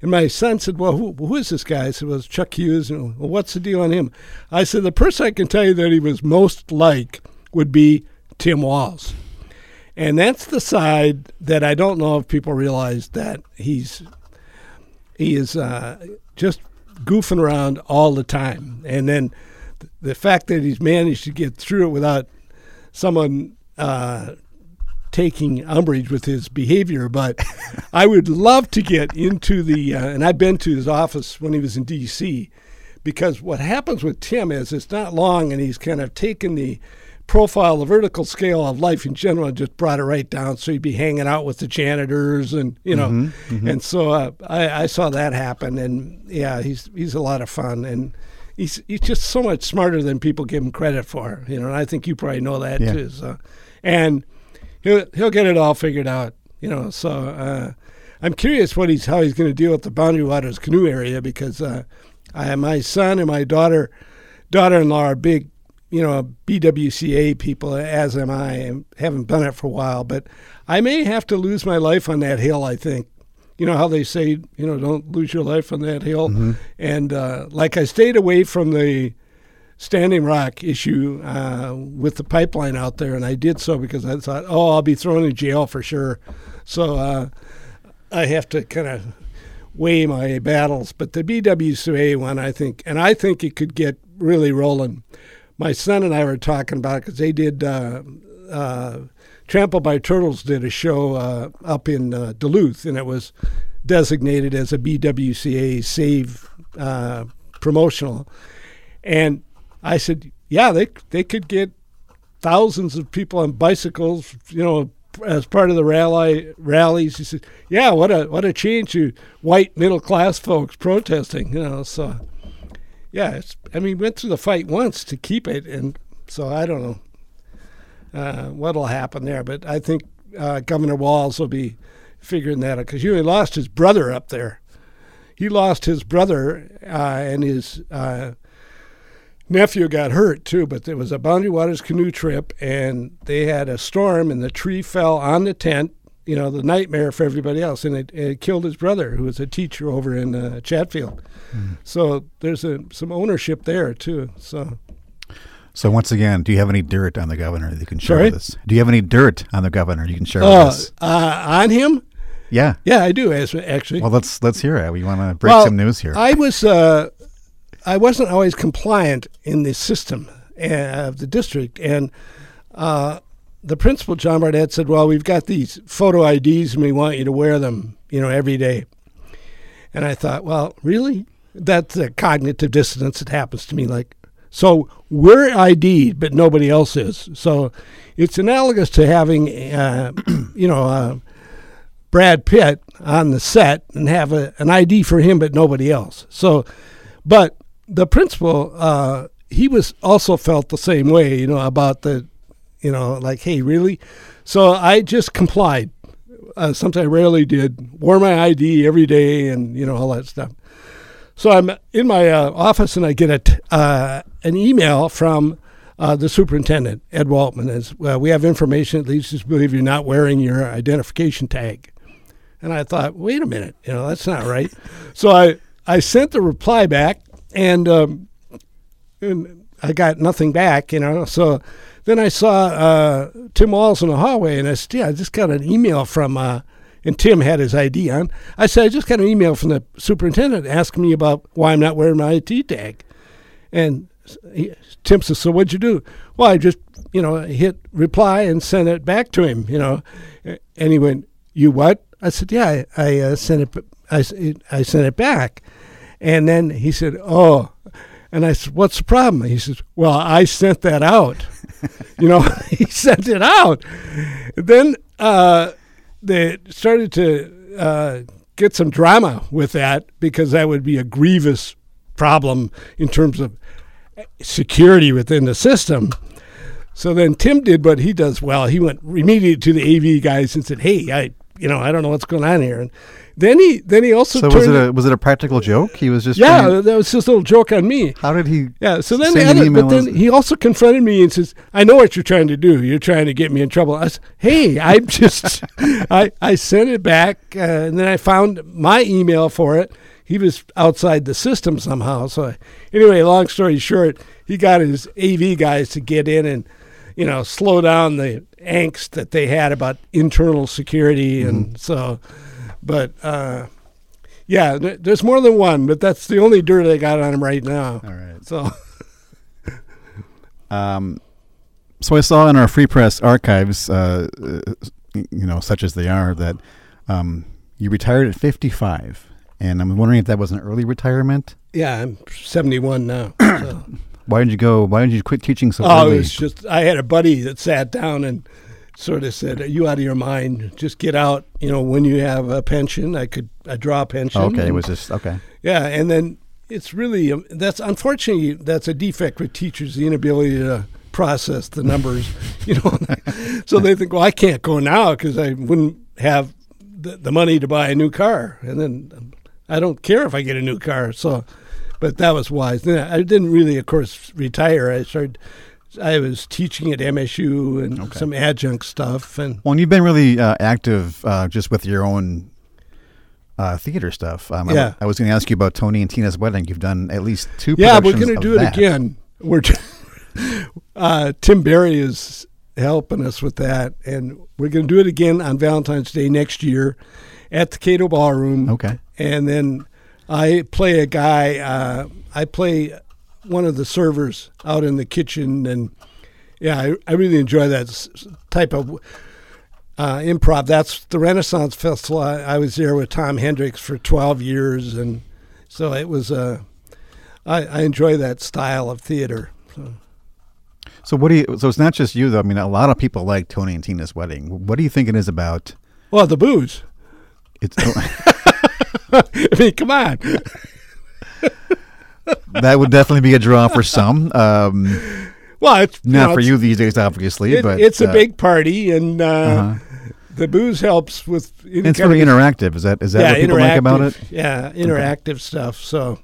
[SPEAKER 2] And my son said, "Well, who, who is this guy?" I said, "Well, it's Chuck Hughes." And well, what's the deal on him? I said, "The person I can tell you that he was most like would be Tim Walz." And that's the side that I don't know if people realize that he's he is uh, just goofing around all the time. And then the fact that he's managed to get through it without someone uh, taking umbrage with his behavior. But I would love to get into the, uh, and I've been to his office when he was in D.C. Because what happens with Tim is it's not long, and he's kind of taken the profile, the vertical scale of life in general, and just brought it right down. So he'd be hanging out with the janitors, and you know,
[SPEAKER 1] Mm-hmm, mm-hmm.
[SPEAKER 2] and so uh, I, I saw that happen, and yeah, he's he's a lot of fun, and he's he's just so much smarter than people give him credit for, you know. And I think you probably know that
[SPEAKER 1] Yeah.
[SPEAKER 2] too. So, and he'll he'll get it all figured out, you know. So uh, I'm curious what he's how he's going to deal with the Boundary Waters canoe area because uh, I, have my son and my daughter daughter-in-law are big, you know, BWCA people, as am I. and haven't done it for a while, but I may have to lose my life on that hill. I think. You know how they say, you know, don't lose your life on that hill.
[SPEAKER 1] Mm-hmm.
[SPEAKER 2] And uh, like I stayed away from the Standing Rock issue uh, with the pipeline out there, and I did so because I thought, oh, I'll be thrown in jail for sure. So uh, I have to kind of weigh my battles. But the BWCA one, I think, and I think it could get really rolling. My son and I were talking about because they did. Uh, uh, Trampled by Turtles did a show uh, up in uh, Duluth, and it was designated as a BWCA Save uh, promotional. And I said, yeah, they they could get thousands of people on bicycles, you know, as part of the rally rallies. He said, yeah, what a what a change to white middle class folks protesting, you know. So, yeah, it's, I mean, went through the fight once to keep it, and so I don't know uh, what'll happen there, but I think uh, Governor Walz will be figuring that out because he lost his brother up there. He lost his brother uh, and his uh, nephew got hurt too, but there was a Boundary Waters canoe trip and they had a storm and the tree fell on the tent. You know, the nightmare for everybody else, and it, it killed his brother, who was a teacher over in uh, Chatfield. So there's a, some ownership there too. So
[SPEAKER 1] So once again, do you have any dirt on the governor that you can share
[SPEAKER 2] Sorry?
[SPEAKER 1] with us? Do you have any dirt on the governor you can share with
[SPEAKER 2] uh,
[SPEAKER 1] us?
[SPEAKER 2] uh, on him,
[SPEAKER 1] Yeah.
[SPEAKER 2] yeah, I do as- actually.
[SPEAKER 1] Well, let's let's hear it. We want to break
[SPEAKER 2] Well,
[SPEAKER 1] some news here.
[SPEAKER 2] I was uh, I wasn't always compliant in the system uh, of the district, and uh, the principal John Barnett said, "Well, we've got these photo IDs, and we want you to wear them, you know, every day." And I thought, well, really? That's a cognitive dissonance that happens to me. Like, so we're ID'd, but nobody else is. So it's analogous to having, uh, you know, uh, Brad Pitt on the set and have a, an ID for him, but nobody else. So, but the principal, uh, he was also felt the same way, you know, about the, you know, like, hey, really? So I just complied. Uh, something I rarely did. Wore my ID every day, and you know all that stuff. So I'm in my uh, office, and I get a t- uh, an email from uh, the superintendent, Ed Waltman. As well, we have information that leads to believe you're not wearing your identification tag. And I thought, wait a minute, you know that's not right. so I I sent the reply back, and um, and I got nothing back, you know. So then I saw uh, Tim Walz in the hallway, and I said, yeah, I just got an email from, uh, and Tim had his ID on. I said, I just got an email from the superintendent asking me about why I'm not wearing my ID tag. And he, Tim says, so what'd you do? Well, I just, you know, hit reply and sent it back to him, you know. And he went, you what? I said, yeah, I, I uh, sent it, I, I sent it back. And then he said, oh, and I said, what's the problem? He says, well, I sent that out. You know, he sent it out. Then uh, they started to uh, get some drama with that because that would be a grievous problem in terms of security within the system. So then Tim did what he does well. He went immediately to the AV guys and said, "Hey, I, you know, I don't know what's going on here." And then he, then he also
[SPEAKER 1] so was it a was it a practical joke? He was just
[SPEAKER 2] yeah,
[SPEAKER 1] trying-
[SPEAKER 2] that was just a little joke on me.
[SPEAKER 1] how did he?
[SPEAKER 2] Yeah. So then, the other, but then he also confronted me and says, "I know what you're trying to do. You're trying to get me in trouble." I said, "Hey, I just, I, I sent it back, uh, and then I found my email for it. He was outside the system somehow. So anyway, long story short, he got his AV guys to get in and you know, slow down the angst that they had about internal security, and so. But uh, yeah, there's more than one, but that's the only dirt I got on him right now.
[SPEAKER 1] All right.
[SPEAKER 2] So
[SPEAKER 1] Um, so I saw in our free press archives, uh, uh, you know, such as they are, that um, you retired at 55, and I'm wondering if that was an early retirement.
[SPEAKER 2] yeah, I'm 71 now. So.
[SPEAKER 1] Why did you go? Why did you quit teaching so
[SPEAKER 2] Oh,
[SPEAKER 1] early?
[SPEAKER 2] it was just I had a buddy that sat down and sort of said, "Are you out of your mind? Just get out. You know, when you have a pension, I could I draw a pension."
[SPEAKER 1] Oh, okay, it was just okay.
[SPEAKER 2] yeah, and then it's really um, that's unfortunately that's a defect with teachers, the inability to process the numbers. you know, so they think, well, I can't go now because I wouldn't have the, the money to buy a new car, and then I don't care if I get a new car. So, but that was wise. Then I didn't really, of course, retire. I started. I was teaching at MSU and
[SPEAKER 1] Okay.
[SPEAKER 2] some adjunct stuff, and
[SPEAKER 1] Well, and you've been really uh, active uh, just with your own uh, theater stuff. Um, I-
[SPEAKER 2] Yeah.
[SPEAKER 1] I, was going to ask you about Tony and Tina's wedding. You've done at least two.
[SPEAKER 2] Yeah, we're going to do it again. We're uh, Tim Barry is helping us with that, and we're going to do it again on Valentine's Day next year at the Kato Ballroom.
[SPEAKER 1] Okay.
[SPEAKER 2] And then I play a guy. Uh, I play one of the servers out in the kitchen, and yeah, I, I really enjoy that type of uh, improv. That's the Renaissance Festival. I, I was there with Tom Hendricks for 12 years, and so it was. Uh, I, I enjoy that style of theater. So.
[SPEAKER 1] So what do you? So it's not just you though. I mean, a lot of people like Tony and Tina's wedding. What do you think it is about?
[SPEAKER 2] Well, the booze.
[SPEAKER 1] It's
[SPEAKER 2] I mean, come on.
[SPEAKER 1] that would definitely be a draw for some. Um,
[SPEAKER 2] Well, it's
[SPEAKER 1] not
[SPEAKER 2] know,
[SPEAKER 1] for
[SPEAKER 2] it's-
[SPEAKER 1] you these days, obviously.
[SPEAKER 2] It,
[SPEAKER 1] but
[SPEAKER 2] it's a
[SPEAKER 1] uh,
[SPEAKER 2] big party, and uh,
[SPEAKER 1] uh-huh.
[SPEAKER 2] the booze helps with.
[SPEAKER 1] It's very interactive. Is that is that what people like about it?
[SPEAKER 2] Yeah, interactive stuff. So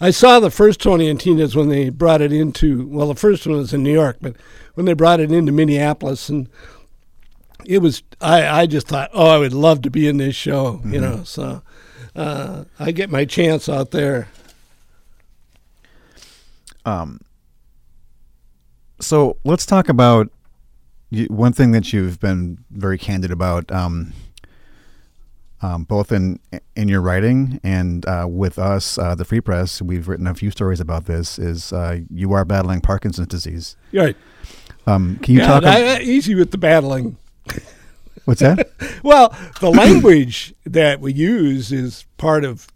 [SPEAKER 2] I saw the first Tony and Tina's when they brought it into. Well, the first one was in New York, but when they brought it into Minneapolis, and it was, I I just thought, oh, I would love to be in this show,
[SPEAKER 1] Mm-hmm.
[SPEAKER 2] you know. So uh, I get my chance out there.
[SPEAKER 1] Um, so let's talk about one thing that you've been very candid about, um, um, both in in your writing and uh, with us, uh, the Free Press. We've written a few stories about this. Is uh, you are battling Parkinson's disease?
[SPEAKER 2] Right.
[SPEAKER 1] Um, can you
[SPEAKER 2] yeah,
[SPEAKER 1] talk? ab-
[SPEAKER 2] I- easy with the battling.
[SPEAKER 1] what's that?
[SPEAKER 2] Well, the language that we use is part of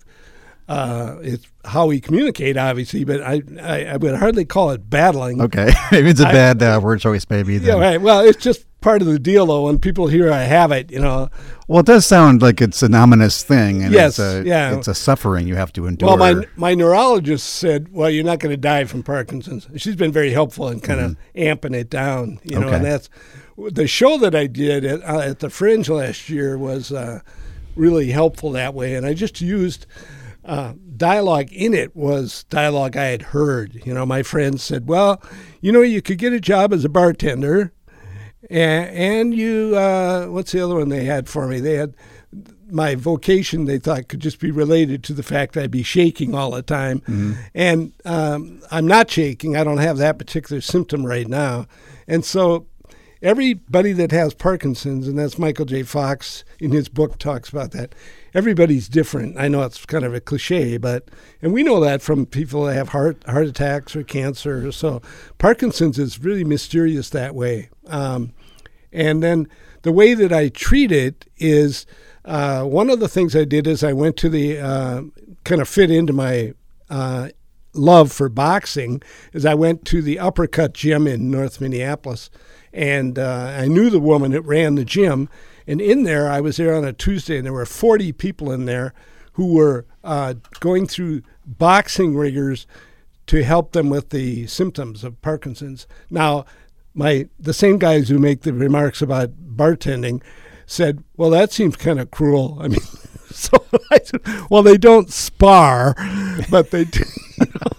[SPEAKER 2] uh, it's how we communicate, obviously. But I, I, I would hardly call it battling.
[SPEAKER 1] Okay, maybe it's a
[SPEAKER 2] I-
[SPEAKER 1] bad uh, word choice. Maybe.
[SPEAKER 2] Yeah,
[SPEAKER 1] Then.
[SPEAKER 2] right. Well, it's just part of the deal, though. When people hear I have it, you know.
[SPEAKER 1] Well, it does sound like it's an ominous thing, and
[SPEAKER 2] Yes,
[SPEAKER 1] it's a
[SPEAKER 2] yeah.
[SPEAKER 1] it's a suffering you have to endure.
[SPEAKER 2] Well, my my neurologist said, "Well, you're not going to die from Parkinson's." She's been very helpful in kind of amping it down, you know.
[SPEAKER 1] Mm-hmm. Okay.
[SPEAKER 2] And that's the show that I did at, uh, at the Fringe last year was uh, really helpful that way. And I just used uh, dialogue in it was dialogue I had heard. You know, my friends said, "Well, you know, you could get a job as a bartender." And, and you, uh, what's the other one they had for me? They had my vocation. They thought could just be related to the fact I'd be shaking all the time, and um, I'm not shaking. I don't have that particular symptom right now, and so everybody that has Parkinson's, and that's Michael J. Fox in his book talks about that. Everybody's different. I know it's kind of a cliche, but and we know that from people that have heart heart attacks or cancer. So Parkinson's is really mysterious that way. Um, and then the way that I treat it is uh, one of the things I did is I went to the uh, kind of fit into my uh, love for boxing is I went to the Uppercut Gym in North Minneapolis, and uh, I knew the woman that ran the gym. And in there, I was there on a Tuesday, and there were 40 people in there who were uh, going through boxing rigors to help them with the symptoms of Parkinson's. Now, my the same guys who make the remarks about bartending said, "Well, that seems kind of cruel." I mean, so I said, "Well, they don't spar, but they do, you know,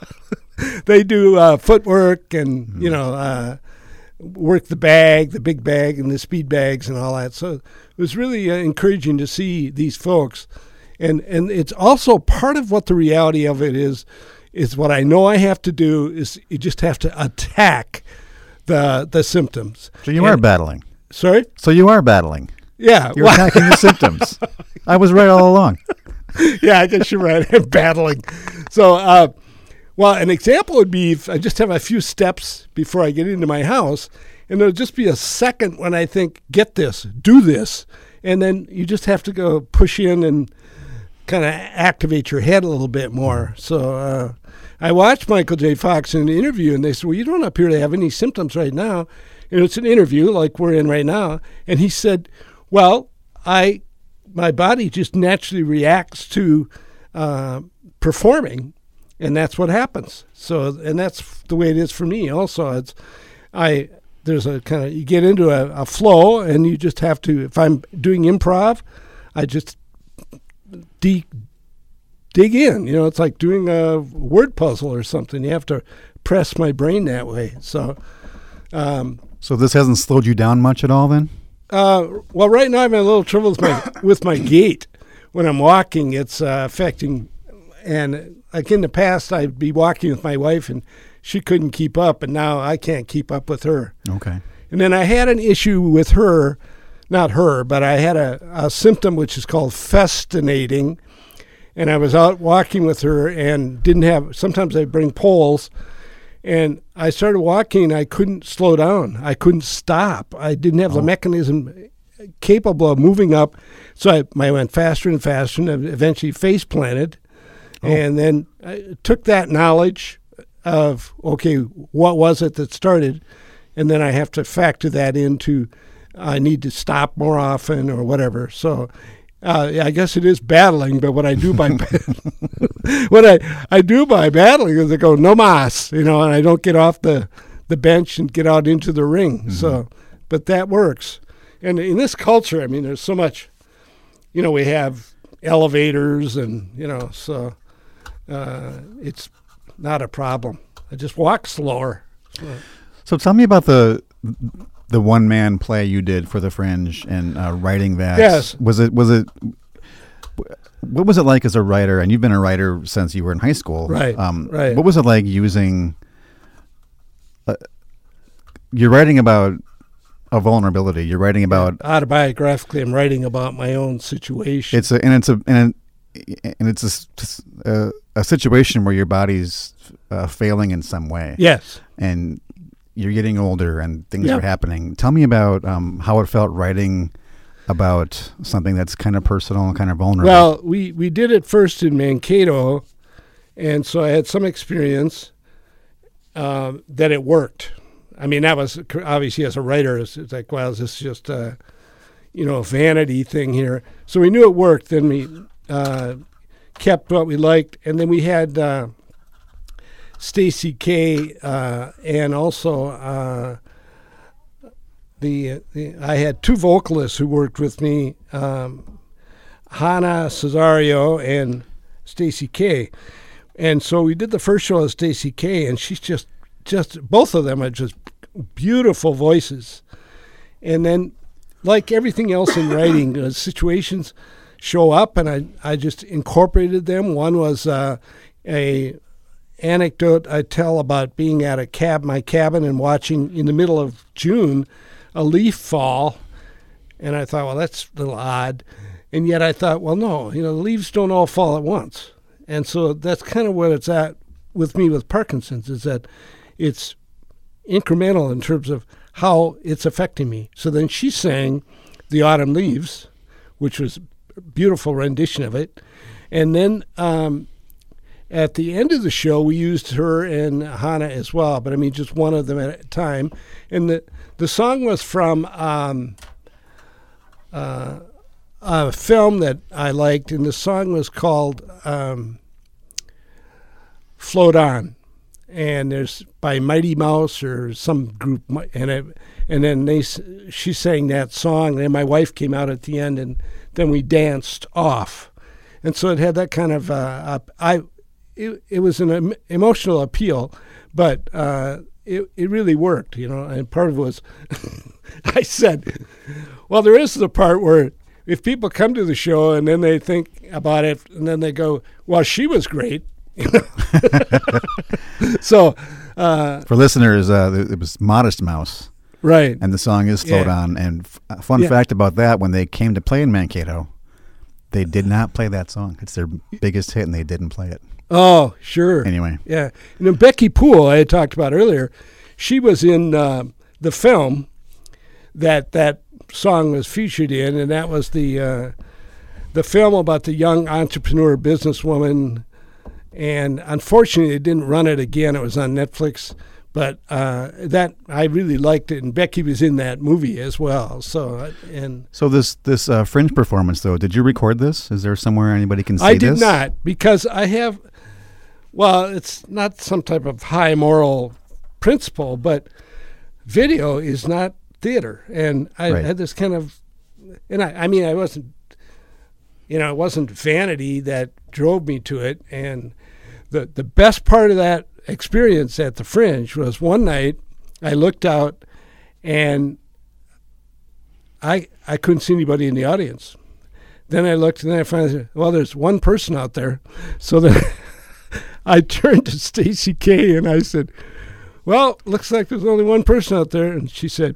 [SPEAKER 2] they do uh, footwork and you know uh, work the bag, the big bag, and the speed bags and all that." So it was really uh, encouraging to see these folks, and and it's also part of what the reality of it is. Is what I know I have to do is you just have to attack the the symptoms.
[SPEAKER 1] So you
[SPEAKER 2] And-
[SPEAKER 1] are battling.
[SPEAKER 2] Sorry.
[SPEAKER 1] So you are battling.
[SPEAKER 2] Yeah.
[SPEAKER 1] You're
[SPEAKER 2] well-
[SPEAKER 1] attacking the symptoms. I was right all along.
[SPEAKER 2] yeah, I guess you're right. I'm battling. So, uh, well, an example would be if I just have a few steps before I get into my house, and there'll just be a second when I think, get this, do this. And then you just have to go push in and kind of activate your head a little bit more. So, uh, I watched Michael J. Fox in an interview, and they said, Well, you don't appear to have any symptoms right now. And it's an interview like we're in right now. And he said, Well, I my body just naturally reacts to uh, performing, and that's what happens. So, and that's the way it is for me. Also, it's I there's a kind of you get into a, a flow, and you just have to. If I'm doing improv, I just de- dig in. You know, it's like doing a word puzzle or something. You have to press my brain that way. So. Um,
[SPEAKER 1] So this hasn't slowed you down much at all then?
[SPEAKER 2] uh, well, right now I'm having a little trouble with my with my gait when I'm walking. It's uh, affecting, and like in the past, I'd be walking with my wife and she couldn't keep up, and now I can't keep up with her.
[SPEAKER 1] Okay.
[SPEAKER 2] And then I had an issue with her, not her, but I had a, a symptom which is called festinating. And I was out walking with her and didn't have, sometimes I bring poles. And I started walking and I couldn't slow down. I couldn't stop. I didn't have the oh. mechanism capable of moving up. So I, I went faster and faster and eventually face planted. And then I took that knowledge of, okay, what was it that started? And then I have to factor that into I need to stop more often or whatever. So uh, I guess it is battling, but what I do by what I, I do by battling is I go no mas, you know, and I don't get off the, the bench and get out into the ring. So, but that works. And in this culture, I mean, there's so much, you know, we have elevators and you know, so uh, it's not a problem. I just walk slower.
[SPEAKER 1] So tell me about the the one man play you did for the Fringe and uh, writing that.
[SPEAKER 2] Yes.
[SPEAKER 1] Was it was it what was it like as a writer? And you've been a writer since you were in high school,
[SPEAKER 2] Right,
[SPEAKER 1] Um,
[SPEAKER 2] right.
[SPEAKER 1] What was it like using? Uh, you're writing about a vulnerability. You're writing about
[SPEAKER 2] Autobiographically, I'm writing about my own situation.
[SPEAKER 1] it's a and it's a and, and it's a, a, a situation where your body's uh, failing in some way.
[SPEAKER 2] yes.
[SPEAKER 1] and you're getting older and things
[SPEAKER 2] Yeah.
[SPEAKER 1] are happening. Tell me about um, how it felt writing about something that's kind of personal and kind of vulnerable.
[SPEAKER 2] Well, we, we did it first in Mankato, and so I had some experience um, that it worked. I mean, that was obviously as a writer, it's, it's like, well, is this just a, you know, vanity thing here? So we knew it worked. Then we uh, kept what we liked, and then we had uh, Stacy K. Uh, and also uh, the, the I had two vocalists who worked with me. Um, Hannah Cesario and Stacy K. And so we did the first show of Stacy K. And she's just, just both of them are just beautiful voices. And then, like everything else in writing, uh, situations show up, and I, I just incorporated them. One was uh, a anecdote I tell about being at a cab, my cabin, and watching in the middle of June a leaf fall. And I thought, well, that's a little odd. And yet I thought, well, no, you know, the leaves don't all fall at once. And so that's kind of what it's at with me with Parkinson's is that it's incremental in terms of how it's affecting me. So then she sang The Autumn Leaves, which was beautiful rendition of it. And then um, at the end of the show, we used her and Hannah as well, but I mean, just one of them at a time. And the, the song was from um, uh, a film that I liked, and the song was called um, Float On. And there's by Mighty Mouse or some group, and and then they she sang that song, and my wife came out at the end, and then we danced off, and so it had that kind of uh, I it, it was an em- emotional appeal, but uh, it it really worked, you know. And part of it was, I said, well, there is the part where if people come to the show and then they think about it, and then they go, well, she was great. so Uh,
[SPEAKER 1] For listeners, uh, it was Modest Mouse,
[SPEAKER 2] right.
[SPEAKER 1] and the song is Float
[SPEAKER 2] Yeah.
[SPEAKER 1] On. And f- a fun
[SPEAKER 2] Yeah.
[SPEAKER 1] fact about that: when they came to play in Mankato, they did not play that song. It's their biggest hit, and they didn't play it.
[SPEAKER 2] Oh, sure.
[SPEAKER 1] Anyway,
[SPEAKER 2] Yeah. And then Becky Poole, I had talked about earlier, she was in uh, the film that that song was featured in, and that was the uh, the film about the young entrepreneur businesswoman. And unfortunately, they didn't run it again. It was on Netflix, but uh, that I really liked it, and Becky was in that movie as well. So, uh, and
[SPEAKER 1] so this this uh, Fringe performance, though, did you record this? Is there somewhere anybody can see
[SPEAKER 2] I did
[SPEAKER 1] this?
[SPEAKER 2] not because I have. Well, it's not some type of high moral principle, but video is not theater, and I
[SPEAKER 1] Right.
[SPEAKER 2] had this kind of, and I, I mean, I wasn't, you know, it wasn't vanity that drove me to it, and the the best part of that experience at the Fringe was one night I looked out, and I I couldn't see anybody in the audience. Then I looked and then I finally said, well, there's one person out there. So then I turned to Stacy K and I said, well, looks like there's only one person out there. And she said,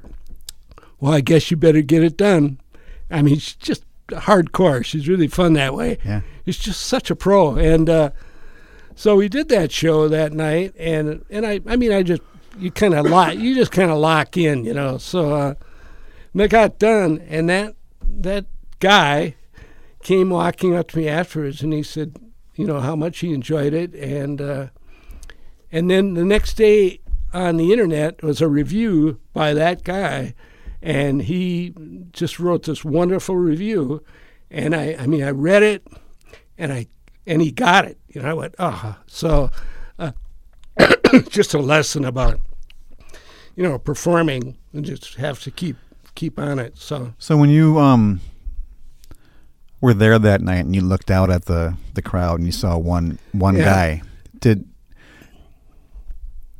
[SPEAKER 2] well, I guess you better get it done. I mean, she's just hardcore. She's really fun that way.
[SPEAKER 1] Yeah.
[SPEAKER 2] She's just such a pro. And uh, so we did that show that night. And, and I, I mean, I just, you kind of lock, you just kind of lock in, you know. So, uh, I got done, and that that guy came walking up to me afterwards, and he said, you know, how much he enjoyed it, and uh, and then the next day on the internet was a review by that guy, and he just wrote this wonderful review, and I, I mean, I read it, and I and he got it, know. I went, oh, so uh, just a lesson about you know performing and just have to keep keep on it. So
[SPEAKER 1] So when you um were there that night and you looked out at the the crowd and you saw one one
[SPEAKER 2] Yeah.
[SPEAKER 1] guy, did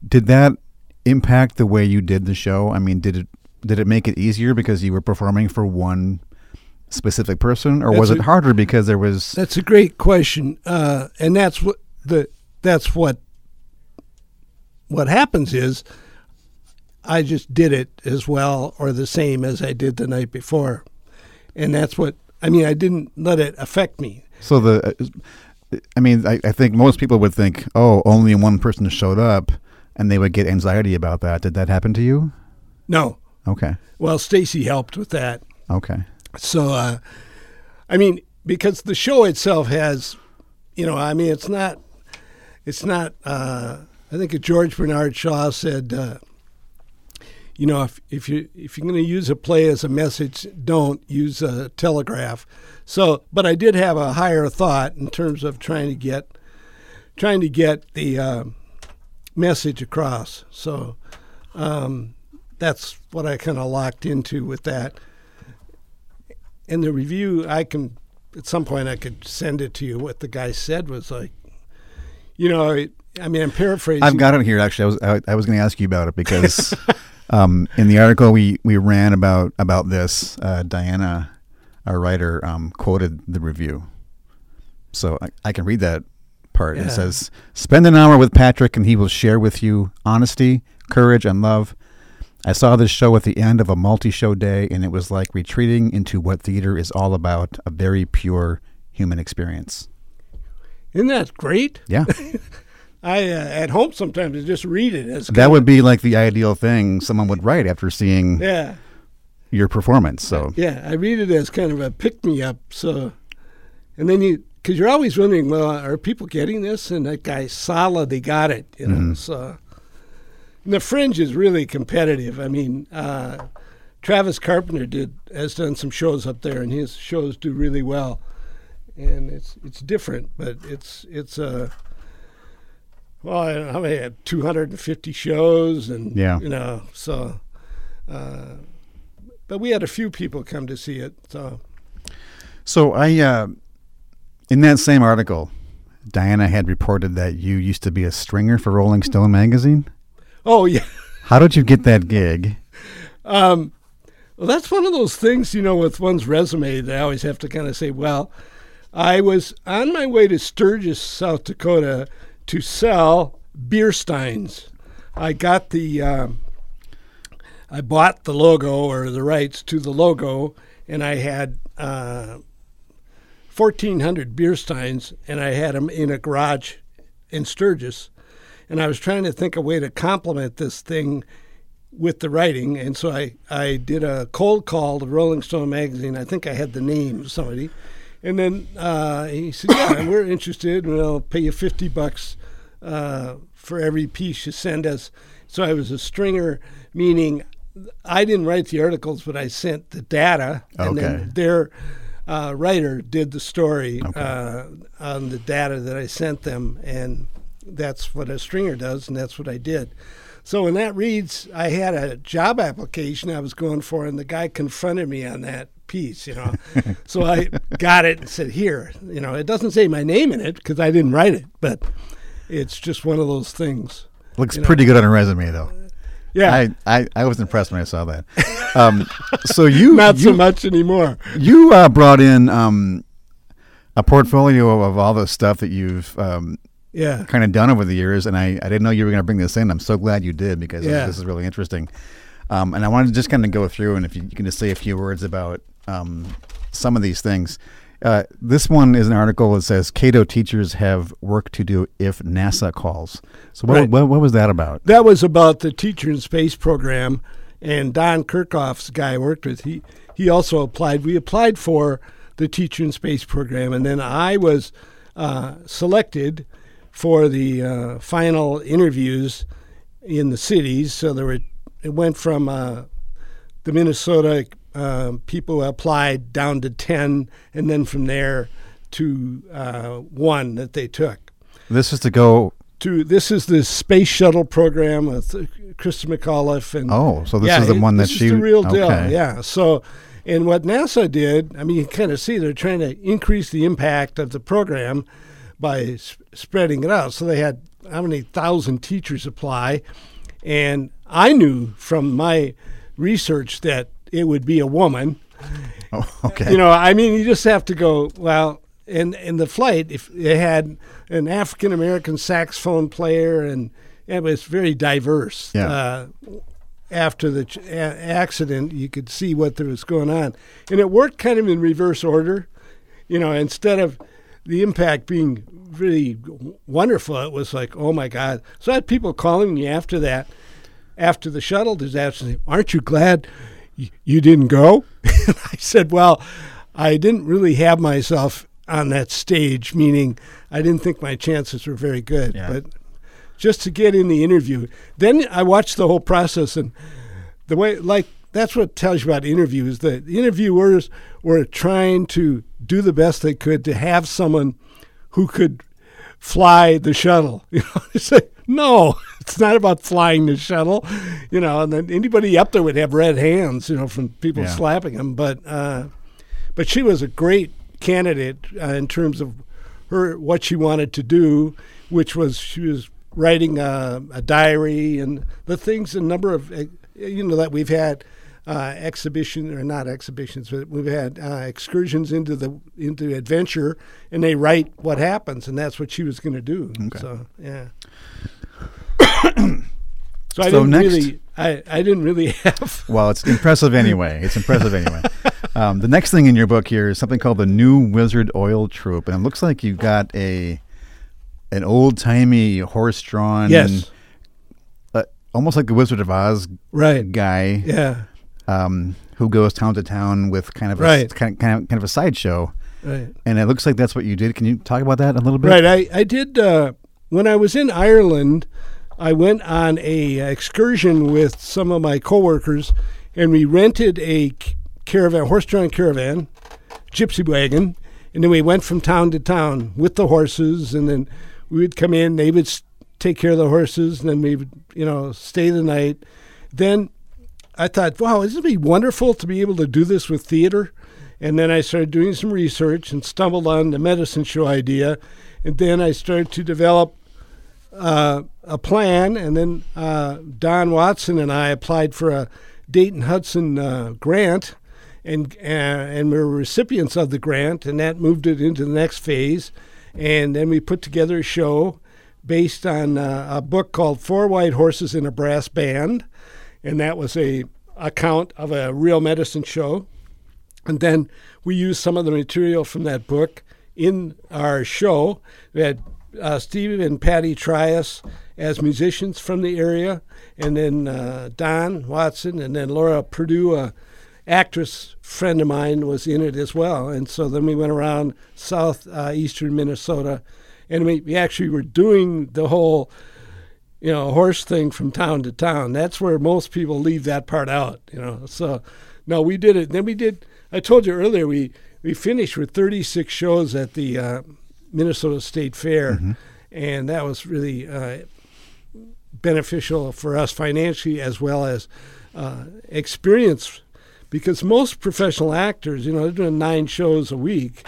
[SPEAKER 1] did that impact the way you did the show? I mean, did it did it make it easier because you were performing for one specific person, or was
[SPEAKER 2] That's
[SPEAKER 1] it
[SPEAKER 2] a-
[SPEAKER 1] harder because there was?
[SPEAKER 2] That's a great question, uh, and that's what the that's what what happens is I just did it as well or the same as I did the night before, and that's what I mean. I didn't let it affect me.
[SPEAKER 1] So the, uh, I mean, I, I think most people would think, oh, only one person showed up, and they would get anxiety about that. Did that happen to you?
[SPEAKER 2] No,
[SPEAKER 1] Okay,
[SPEAKER 2] well, Stacy helped with that.
[SPEAKER 1] okay,
[SPEAKER 2] So, uh, I mean, because the show itself has, you know, I mean, it's not, it's not. Uh, I think George Bernard Shaw said, uh, you know, if if you if you're going to use a play as a message, don't use a telegraph. So, but I did have a higher thought in terms of trying to get, trying to get the uh, message across. So. Um, that's what I kind of locked into with that in the review, I can at some point I could send it to you. What the guy said was like, you know, it, I mean, I'm paraphrasing.
[SPEAKER 1] I've got it here. Actually, I was I, I was going to ask you about it because um, in the article we, we ran about about this, uh, Diana, our writer, um, quoted the review. So I, I can read that part. It says, "Spend an hour with Patrick, and he will share with you honesty, courage, and love." I saw this show at the end of a multi-show day, and it was like retreating into what theater is all about—a very pure human experience.
[SPEAKER 2] Isn't that great?
[SPEAKER 1] Yeah.
[SPEAKER 2] I uh, at home sometimes I just read it as
[SPEAKER 1] That would be like the ideal thing someone would write after seeing
[SPEAKER 2] yeah
[SPEAKER 1] your performance. So
[SPEAKER 2] yeah I read it as kind of a pick me up. So, and then you because you're always wondering, well, are people getting this? And that guy solid, they got it. You know, so. The fringe is really competitive. I mean, uh, Travis Carpenter did has done some shows up there, and his shows do really well. And it's it's different, but it's it's uh, well, I don't know how many had 250 shows, and
[SPEAKER 1] Yeah.
[SPEAKER 2] you know, so. Uh, but we had a few people come to see it, so
[SPEAKER 1] so I uh, in that same article, Diana had reported that you used to be a stringer for Rolling Stone magazine.
[SPEAKER 2] Oh yeah.
[SPEAKER 1] How did you get that gig?
[SPEAKER 2] Um, well, that's one of those things, you know, with one's resume They always have to kind of say, well, I was on my way to Sturgis, South Dakota to sell beer steins. I got the um, I bought the logo or the rights to the logo, and I had uh, 1,400 beer steins, and I had them in a garage in Sturgis, and I was trying to think a way to complement this thing with the writing, and so I, I did a cold call to Rolling Stone magazine. I think I had the name of somebody, and then uh, he said, "Yeah, we're interested. We'll pay you fifty bucks uh, for every piece you send us." So I was a stringer, meaning I didn't write the articles, but I sent the data, and
[SPEAKER 1] Okay.
[SPEAKER 2] then their uh, writer did the story
[SPEAKER 1] Okay.
[SPEAKER 2] uh, on the data that I sent them, and that's what a stringer does, and that's what I did. So when that reads, I had a job application I was going for, and the guy confronted me on that piece, you know. so I got it and said, "Here, you know, it doesn't say my name in it because I didn't write it, but it's just one of those things."
[SPEAKER 1] Looks
[SPEAKER 2] You know.
[SPEAKER 1] pretty good on a resume, though.
[SPEAKER 2] Yeah,
[SPEAKER 1] I, I, I was impressed when I saw that. Um, so you
[SPEAKER 2] not
[SPEAKER 1] you,
[SPEAKER 2] so much anymore.
[SPEAKER 1] you uh, brought in um, a portfolio of all the stuff that you've um,
[SPEAKER 2] Yeah,
[SPEAKER 1] kind of done over the years, and I, I didn't know you were going to bring this in. I'm so glad you did because this-
[SPEAKER 2] Yeah.
[SPEAKER 1] this is really interesting. Um, and I wanted to just kind of go through, and if you, you can just say a few words about um, some of these things. Uh, this one is an article that says Kato teachers have work to do if NASA calls. So what,
[SPEAKER 2] Right.
[SPEAKER 1] what, what was that about?
[SPEAKER 2] that was about the teacher in space program, and Don Kirchhoff's guy I worked with. He he also applied. We applied for the teacher in space program, and then I was uh, selected for the uh, final interviews in the cities. So there were it went from uh, the Minnesota um, people who applied down to ten, and then from there to uh, one that they took
[SPEAKER 1] This is to go.
[SPEAKER 2] to this is the space shuttle program with uh, Christa McAuliffe and
[SPEAKER 1] Oh, so this
[SPEAKER 2] yeah,
[SPEAKER 1] is the
[SPEAKER 2] it-
[SPEAKER 1] one that she.
[SPEAKER 2] the real deal.
[SPEAKER 1] okay.
[SPEAKER 2] Yeah. So, and what NASA did, I mean, you kind of see they're trying to increase the impact of the program by s- spreading it out. So they had how many thousand teachers apply, and I knew from my research that it would be a woman.
[SPEAKER 1] Oh, okay.
[SPEAKER 2] You know, I mean, you just have to go. Well, in in the flight, if it had an African American saxophone player, and it was very diverse.
[SPEAKER 1] Yeah.
[SPEAKER 2] Uh, after the ch- a- accident, you could see what there was going on, and it worked kind of in reverse order. You know, instead of the impact being really wonderful, it was like, oh my God. So I had people calling me after that, after the shuttle disaster, aren't you glad y- you didn't go? I said, well, I didn't really have myself on that stage, meaning I didn't think my chances were very good.
[SPEAKER 1] Yeah.
[SPEAKER 2] But just to get in the interview, then I watched the whole process and the way, like, that's what tells you about interviews. The interviewers were trying to do the best they could to have someone who could fly the shuttle. You know, like, no, it's not about flying the shuttle. You know, and then anybody up there would have red hands. You know, from people
[SPEAKER 1] Yeah.
[SPEAKER 2] slapping them. But uh, but she was a great candidate uh, in terms of her what she wanted to do, which was she was writing a, a diary and the things a number of uh, you know that we've had uh, exhibition or not exhibitions, but we've had uh, excursions into the into adventure, and they write what happens, and that's what she was going to do.
[SPEAKER 1] Okay.
[SPEAKER 2] So yeah. so I
[SPEAKER 1] So
[SPEAKER 2] didn't
[SPEAKER 1] next-
[SPEAKER 2] really, I, I didn't really have.
[SPEAKER 1] Well, it's impressive anyway. It's impressive anyway. Um, the next thing in your book here is something called the New Wizard Oil Troop, and it looks like you've got a an old timey horse drawn,
[SPEAKER 2] Yes.
[SPEAKER 1] uh, almost like the Wizard of Oz
[SPEAKER 2] Right.
[SPEAKER 1] guy,
[SPEAKER 2] Yeah.
[SPEAKER 1] Um, who goes town to town with kind of a,
[SPEAKER 2] Right.
[SPEAKER 1] kind, kind of kind of a sideshow.
[SPEAKER 2] Right.
[SPEAKER 1] And it looks like that's what you did. Can you talk about that a little bit?
[SPEAKER 2] Right. I, I did uh, when I was in Ireland. I went on a excursion with some of my coworkers, and we rented a caravan, horse-drawn caravan, gypsy wagon, and then we went from town to town with the horses, and then we would come in. They would take care of the horses, and then we would, you know, stay the night. Then I thought, wow, isn't it be wonderful to be able to do this with theater? And then I started doing some research and stumbled on the medicine show idea. And then I started to develop uh, a plan. And then uh, Don Watson and I applied for a Dayton Hudson uh, grant. And, uh, and we were recipients of the grant, and that moved it into the next phase. And then we put together a show based on uh, a book called Four White Horses and a Brass Band, and that was a account of a real medicine show. And then we used some of the material from that book in our show. We had uh, Steve and Patty Trias as musicians from the area, and then uh, Don Watson, and then Laura Purdue, a actress friend of mine, was in it as well. And so then we went around southeastern uh, Minnesota, and we, we actually were doing the whole you know, horse thing from town to town. That's where most people leave that part out, you know. So, no, we did it. Then we did. I told you earlier we we finished with 36 shows at the uh, Minnesota State Fair, mm-hmm. and that was really uh, beneficial for us financially as well as uh, experience, because most professional actors, you know, they're doing nine shows a week,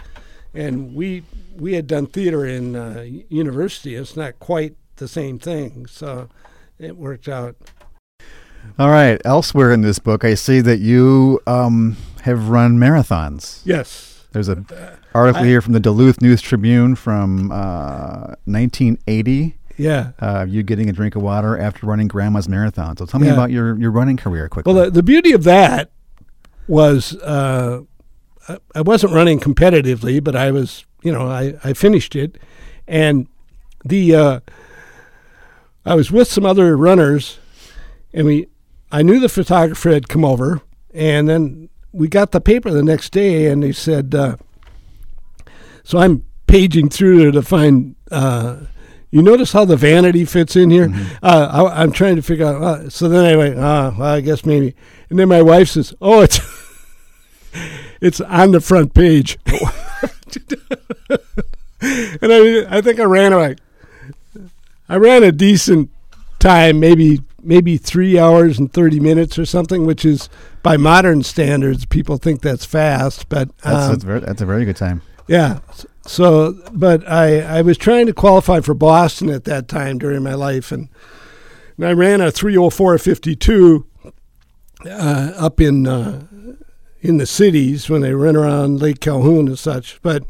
[SPEAKER 2] and we we had done theater in uh, university. It's not quite the same thing. So it worked out.
[SPEAKER 1] All right. Elsewhere in this book, I see that you um, have run marathons.
[SPEAKER 2] Yes.
[SPEAKER 1] There's an article I, here from the Duluth News Tribune from uh, 1980.
[SPEAKER 2] Yeah.
[SPEAKER 1] Uh, you getting a drink of water after running Grandma's Marathon. So tell me yeah. about your, your running career quickly.
[SPEAKER 2] Well, the, the beauty of that was uh, I wasn't running competitively, but I was, you know, I, I finished it. And the uh, I was with some other runners, and we, I knew the photographer had come over, and then we got the paper the next day, and they said, uh, so I'm paging through there to find. Uh, you notice how the vanity fits in here? Mm-hmm. Uh, I, am trying to figure out. Uh, so then I went, ah, well, I guess maybe. And then my wife says, "Oh, it's it's on the front page." and I, I think I ran like I ran a decent time, maybe maybe three hours and thirty minutes or something, which is by modern standards, people think that's fast, but
[SPEAKER 1] um, that's, that's, very, that's a very good time.
[SPEAKER 2] Yeah. So, but I I was trying to qualify for Boston at that time during my life, and, and I ran a three oh four fifty two uh, up in uh, in the cities when they run around Lake Calhoun and such, but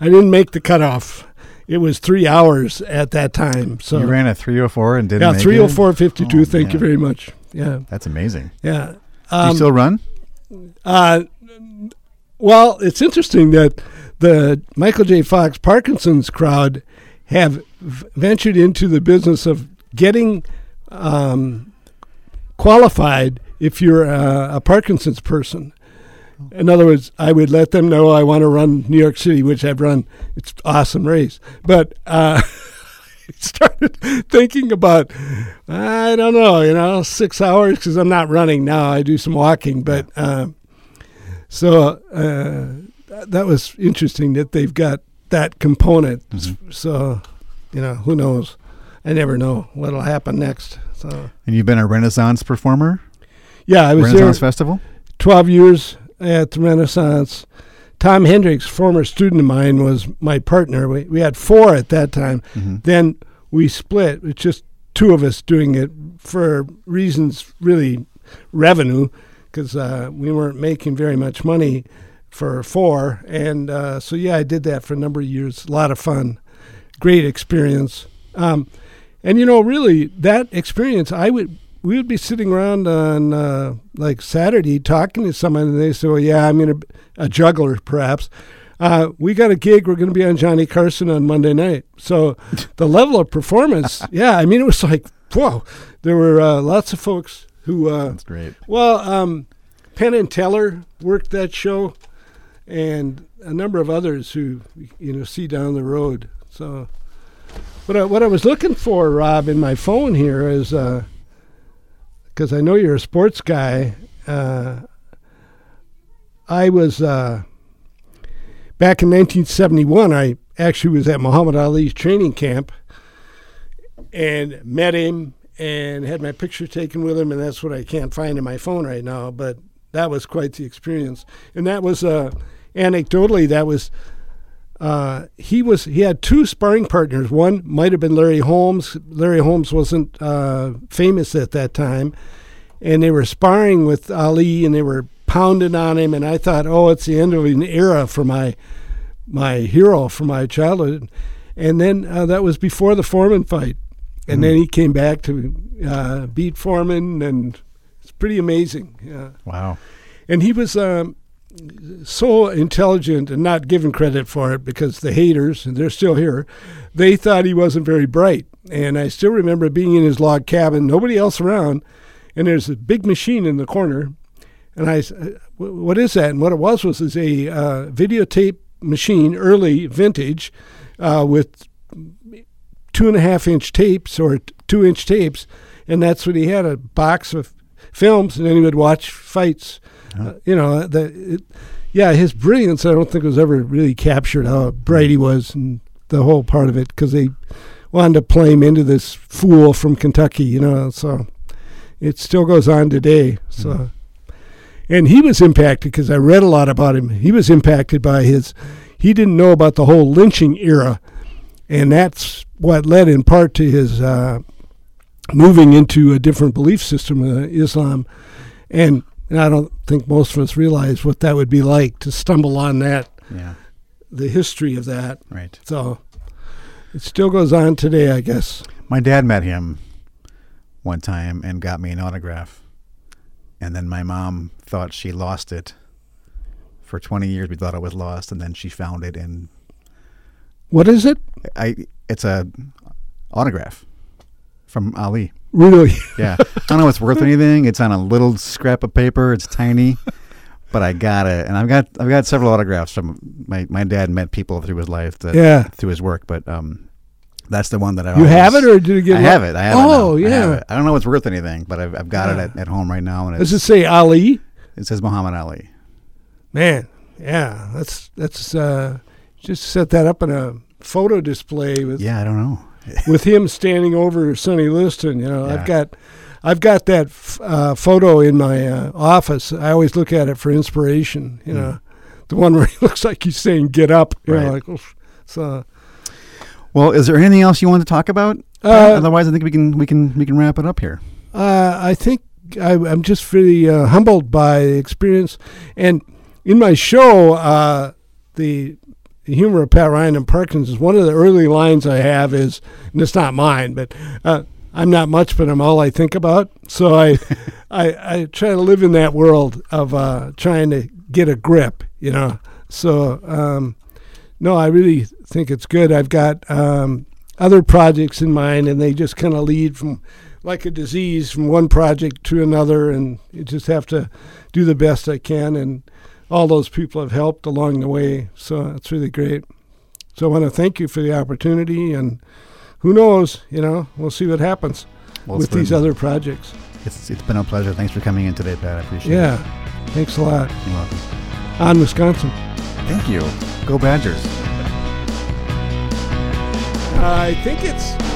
[SPEAKER 2] I didn't make the cutoff it was three hours at that time. So
[SPEAKER 1] you ran a 304 and didn't.
[SPEAKER 2] Yeah, 304 52. Oh, thank man. you very much. Yeah,
[SPEAKER 1] that's amazing.
[SPEAKER 2] Yeah.
[SPEAKER 1] Um, Do you still run?
[SPEAKER 2] Uh, well, it's interesting that the Michael J. Fox Parkinson's crowd have ventured into the business of getting um, qualified if you're a, a Parkinson's person. In other words, I would let them know I want to run New York City, which I've run. It's awesome race, but uh, I started thinking about I don't know, you know, six hours because I'm not running now. I do some walking, but uh, so uh, that was interesting that they've got that component. Mm-hmm. So you know, who knows? I never know what'll happen next. So
[SPEAKER 1] and you've been a Renaissance performer.
[SPEAKER 2] Yeah, I was
[SPEAKER 1] Renaissance
[SPEAKER 2] there
[SPEAKER 1] Festival.
[SPEAKER 2] Twelve years at the Renaissance. Tom Hendricks, former student of mine, was my partner. We, we had four at that time. Mm-hmm. Then we split. It's just two of us doing it for reasons really revenue, because uh, we weren't making very much money for four. And uh, so, yeah, I did that for a number of years. A lot of fun, great experience. Um, and, you know, really, that experience, I would we would be sitting around on uh, like Saturday talking to someone, and they say, "Well, yeah, I'm going to a juggler, perhaps." Uh, we got a gig. We're going to be on Johnny Carson on Monday night. So the level of performance, yeah, I mean, it was like, whoa. There were uh, lots of folks who.
[SPEAKER 1] Uh, That's great.
[SPEAKER 2] Well, um, Penn and Teller worked that show, and a number of others who you know see down the road. So, what I, what I was looking for, Rob, in my phone here is. Uh, because I know you're a sports guy. Uh, I was uh, back in 1971. I actually was at Muhammad Ali's training camp and met him and had my picture taken with him, and that's what I can't find in my phone right now. But that was quite the experience, and that was uh, anecdotally that was uh, he was he had two sparring partners. One might have been Larry Holmes. Larry Holmes wasn't uh, famous at that time, and they were sparring with Ali and they were pounding on him. And I thought, oh, it's the end of an era for my my hero from my childhood. and then uh, that was before the Foreman fight, and then he came back to uh, beat Foreman, and it's pretty amazing. Yeah.
[SPEAKER 1] Wow.
[SPEAKER 2] And he was um, so intelligent and not given credit for it because the haters, and they're still here, they thought he wasn't very bright. And I still remember being in his log cabin, nobody else around, and there's a big machine in the corner. And I uh, "Wh- what is that? And what it was was is a uh, videotape machine, early vintage, uh, with two and a half inch tapes or two inch tapes, and that's what he had a box of films, and then he would watch fights. Uh, you know, the it, yeah, his brilliance I don't think was ever really captured how bright he was and the whole part of it because they wanted to play him into this fool from Kentucky. You know, so it still goes on today. So. And he was impacted because I read a lot about him. He was impacted by his, he didn't know about the whole lynching era and that's what led in part to his uh, moving into a different belief system, uh, Islam, and, and I don't think most of us realize what that would be like to stumble on that,
[SPEAKER 1] Yeah.
[SPEAKER 2] the history of that.
[SPEAKER 1] Right.
[SPEAKER 2] So it still goes on today, I guess.
[SPEAKER 1] My dad met him one time and got me an autograph. And then my mom thought she lost it. For 20 years, we thought it was lost, and then she found it, and
[SPEAKER 2] What is it?
[SPEAKER 1] I it's a autograph from Ali.
[SPEAKER 2] Really?
[SPEAKER 1] Yeah, I don't know if it's worth anything. It's on a little scrap of paper. It's tiny, but I got it, and I've got I've got several autographs from my my dad met people through his life that
[SPEAKER 2] Yeah.
[SPEAKER 1] through his work, but um, that's the one that I
[SPEAKER 2] You have it, or did you get
[SPEAKER 1] I have it. I have
[SPEAKER 2] Oh,
[SPEAKER 1] it. I, have
[SPEAKER 2] yeah.
[SPEAKER 1] it. I don't know if it's worth anything, but I've, I've got
[SPEAKER 2] Yeah.
[SPEAKER 1] it at, at home right now, and
[SPEAKER 2] Does it say Ali?
[SPEAKER 1] it says Muhammad Ali.
[SPEAKER 2] Man, yeah, that's that's uh, just set that up in a photo display with
[SPEAKER 1] Yeah, I don't know.
[SPEAKER 2] With him standing over Sonny Liston. You know,
[SPEAKER 1] Yeah.
[SPEAKER 2] I've got I've got that f- uh, photo in my uh, office. I always look at it for inspiration. You know, the one where he looks like he's saying "Get up." You know.
[SPEAKER 1] Right.
[SPEAKER 2] like so.
[SPEAKER 1] Well, is there anything else you want to talk about?
[SPEAKER 2] Uh,
[SPEAKER 1] Otherwise, I think we can we can we can wrap it up here.
[SPEAKER 2] Uh, I think I, I'm just really uh, humbled by the experience. And in my show, uh, the humor of Pat Ryan and Parkinson's, is one of the early lines I have is, and it's not mine, but uh, I'm not much, but I'm all I think about. So I, I, I try to live in that world of uh, trying to get a grip, you know. So um, no, I really think it's good. I've got um, other projects in mind, and they just kind of lead from like a disease from one project to another, and you just have to do the best I can. And all those people have helped along the way, so it's really great. So I want to thank you for the opportunity, and who knows, you know, we'll see what happens
[SPEAKER 1] Well,
[SPEAKER 2] with these other projects.
[SPEAKER 1] It's it's been a pleasure. Thanks for coming in today, Pat. I appreciate it.
[SPEAKER 2] Yeah, thanks a lot.
[SPEAKER 1] You're welcome.
[SPEAKER 2] On Wisconsin.
[SPEAKER 1] Thank you. Go Badgers.
[SPEAKER 2] I think it's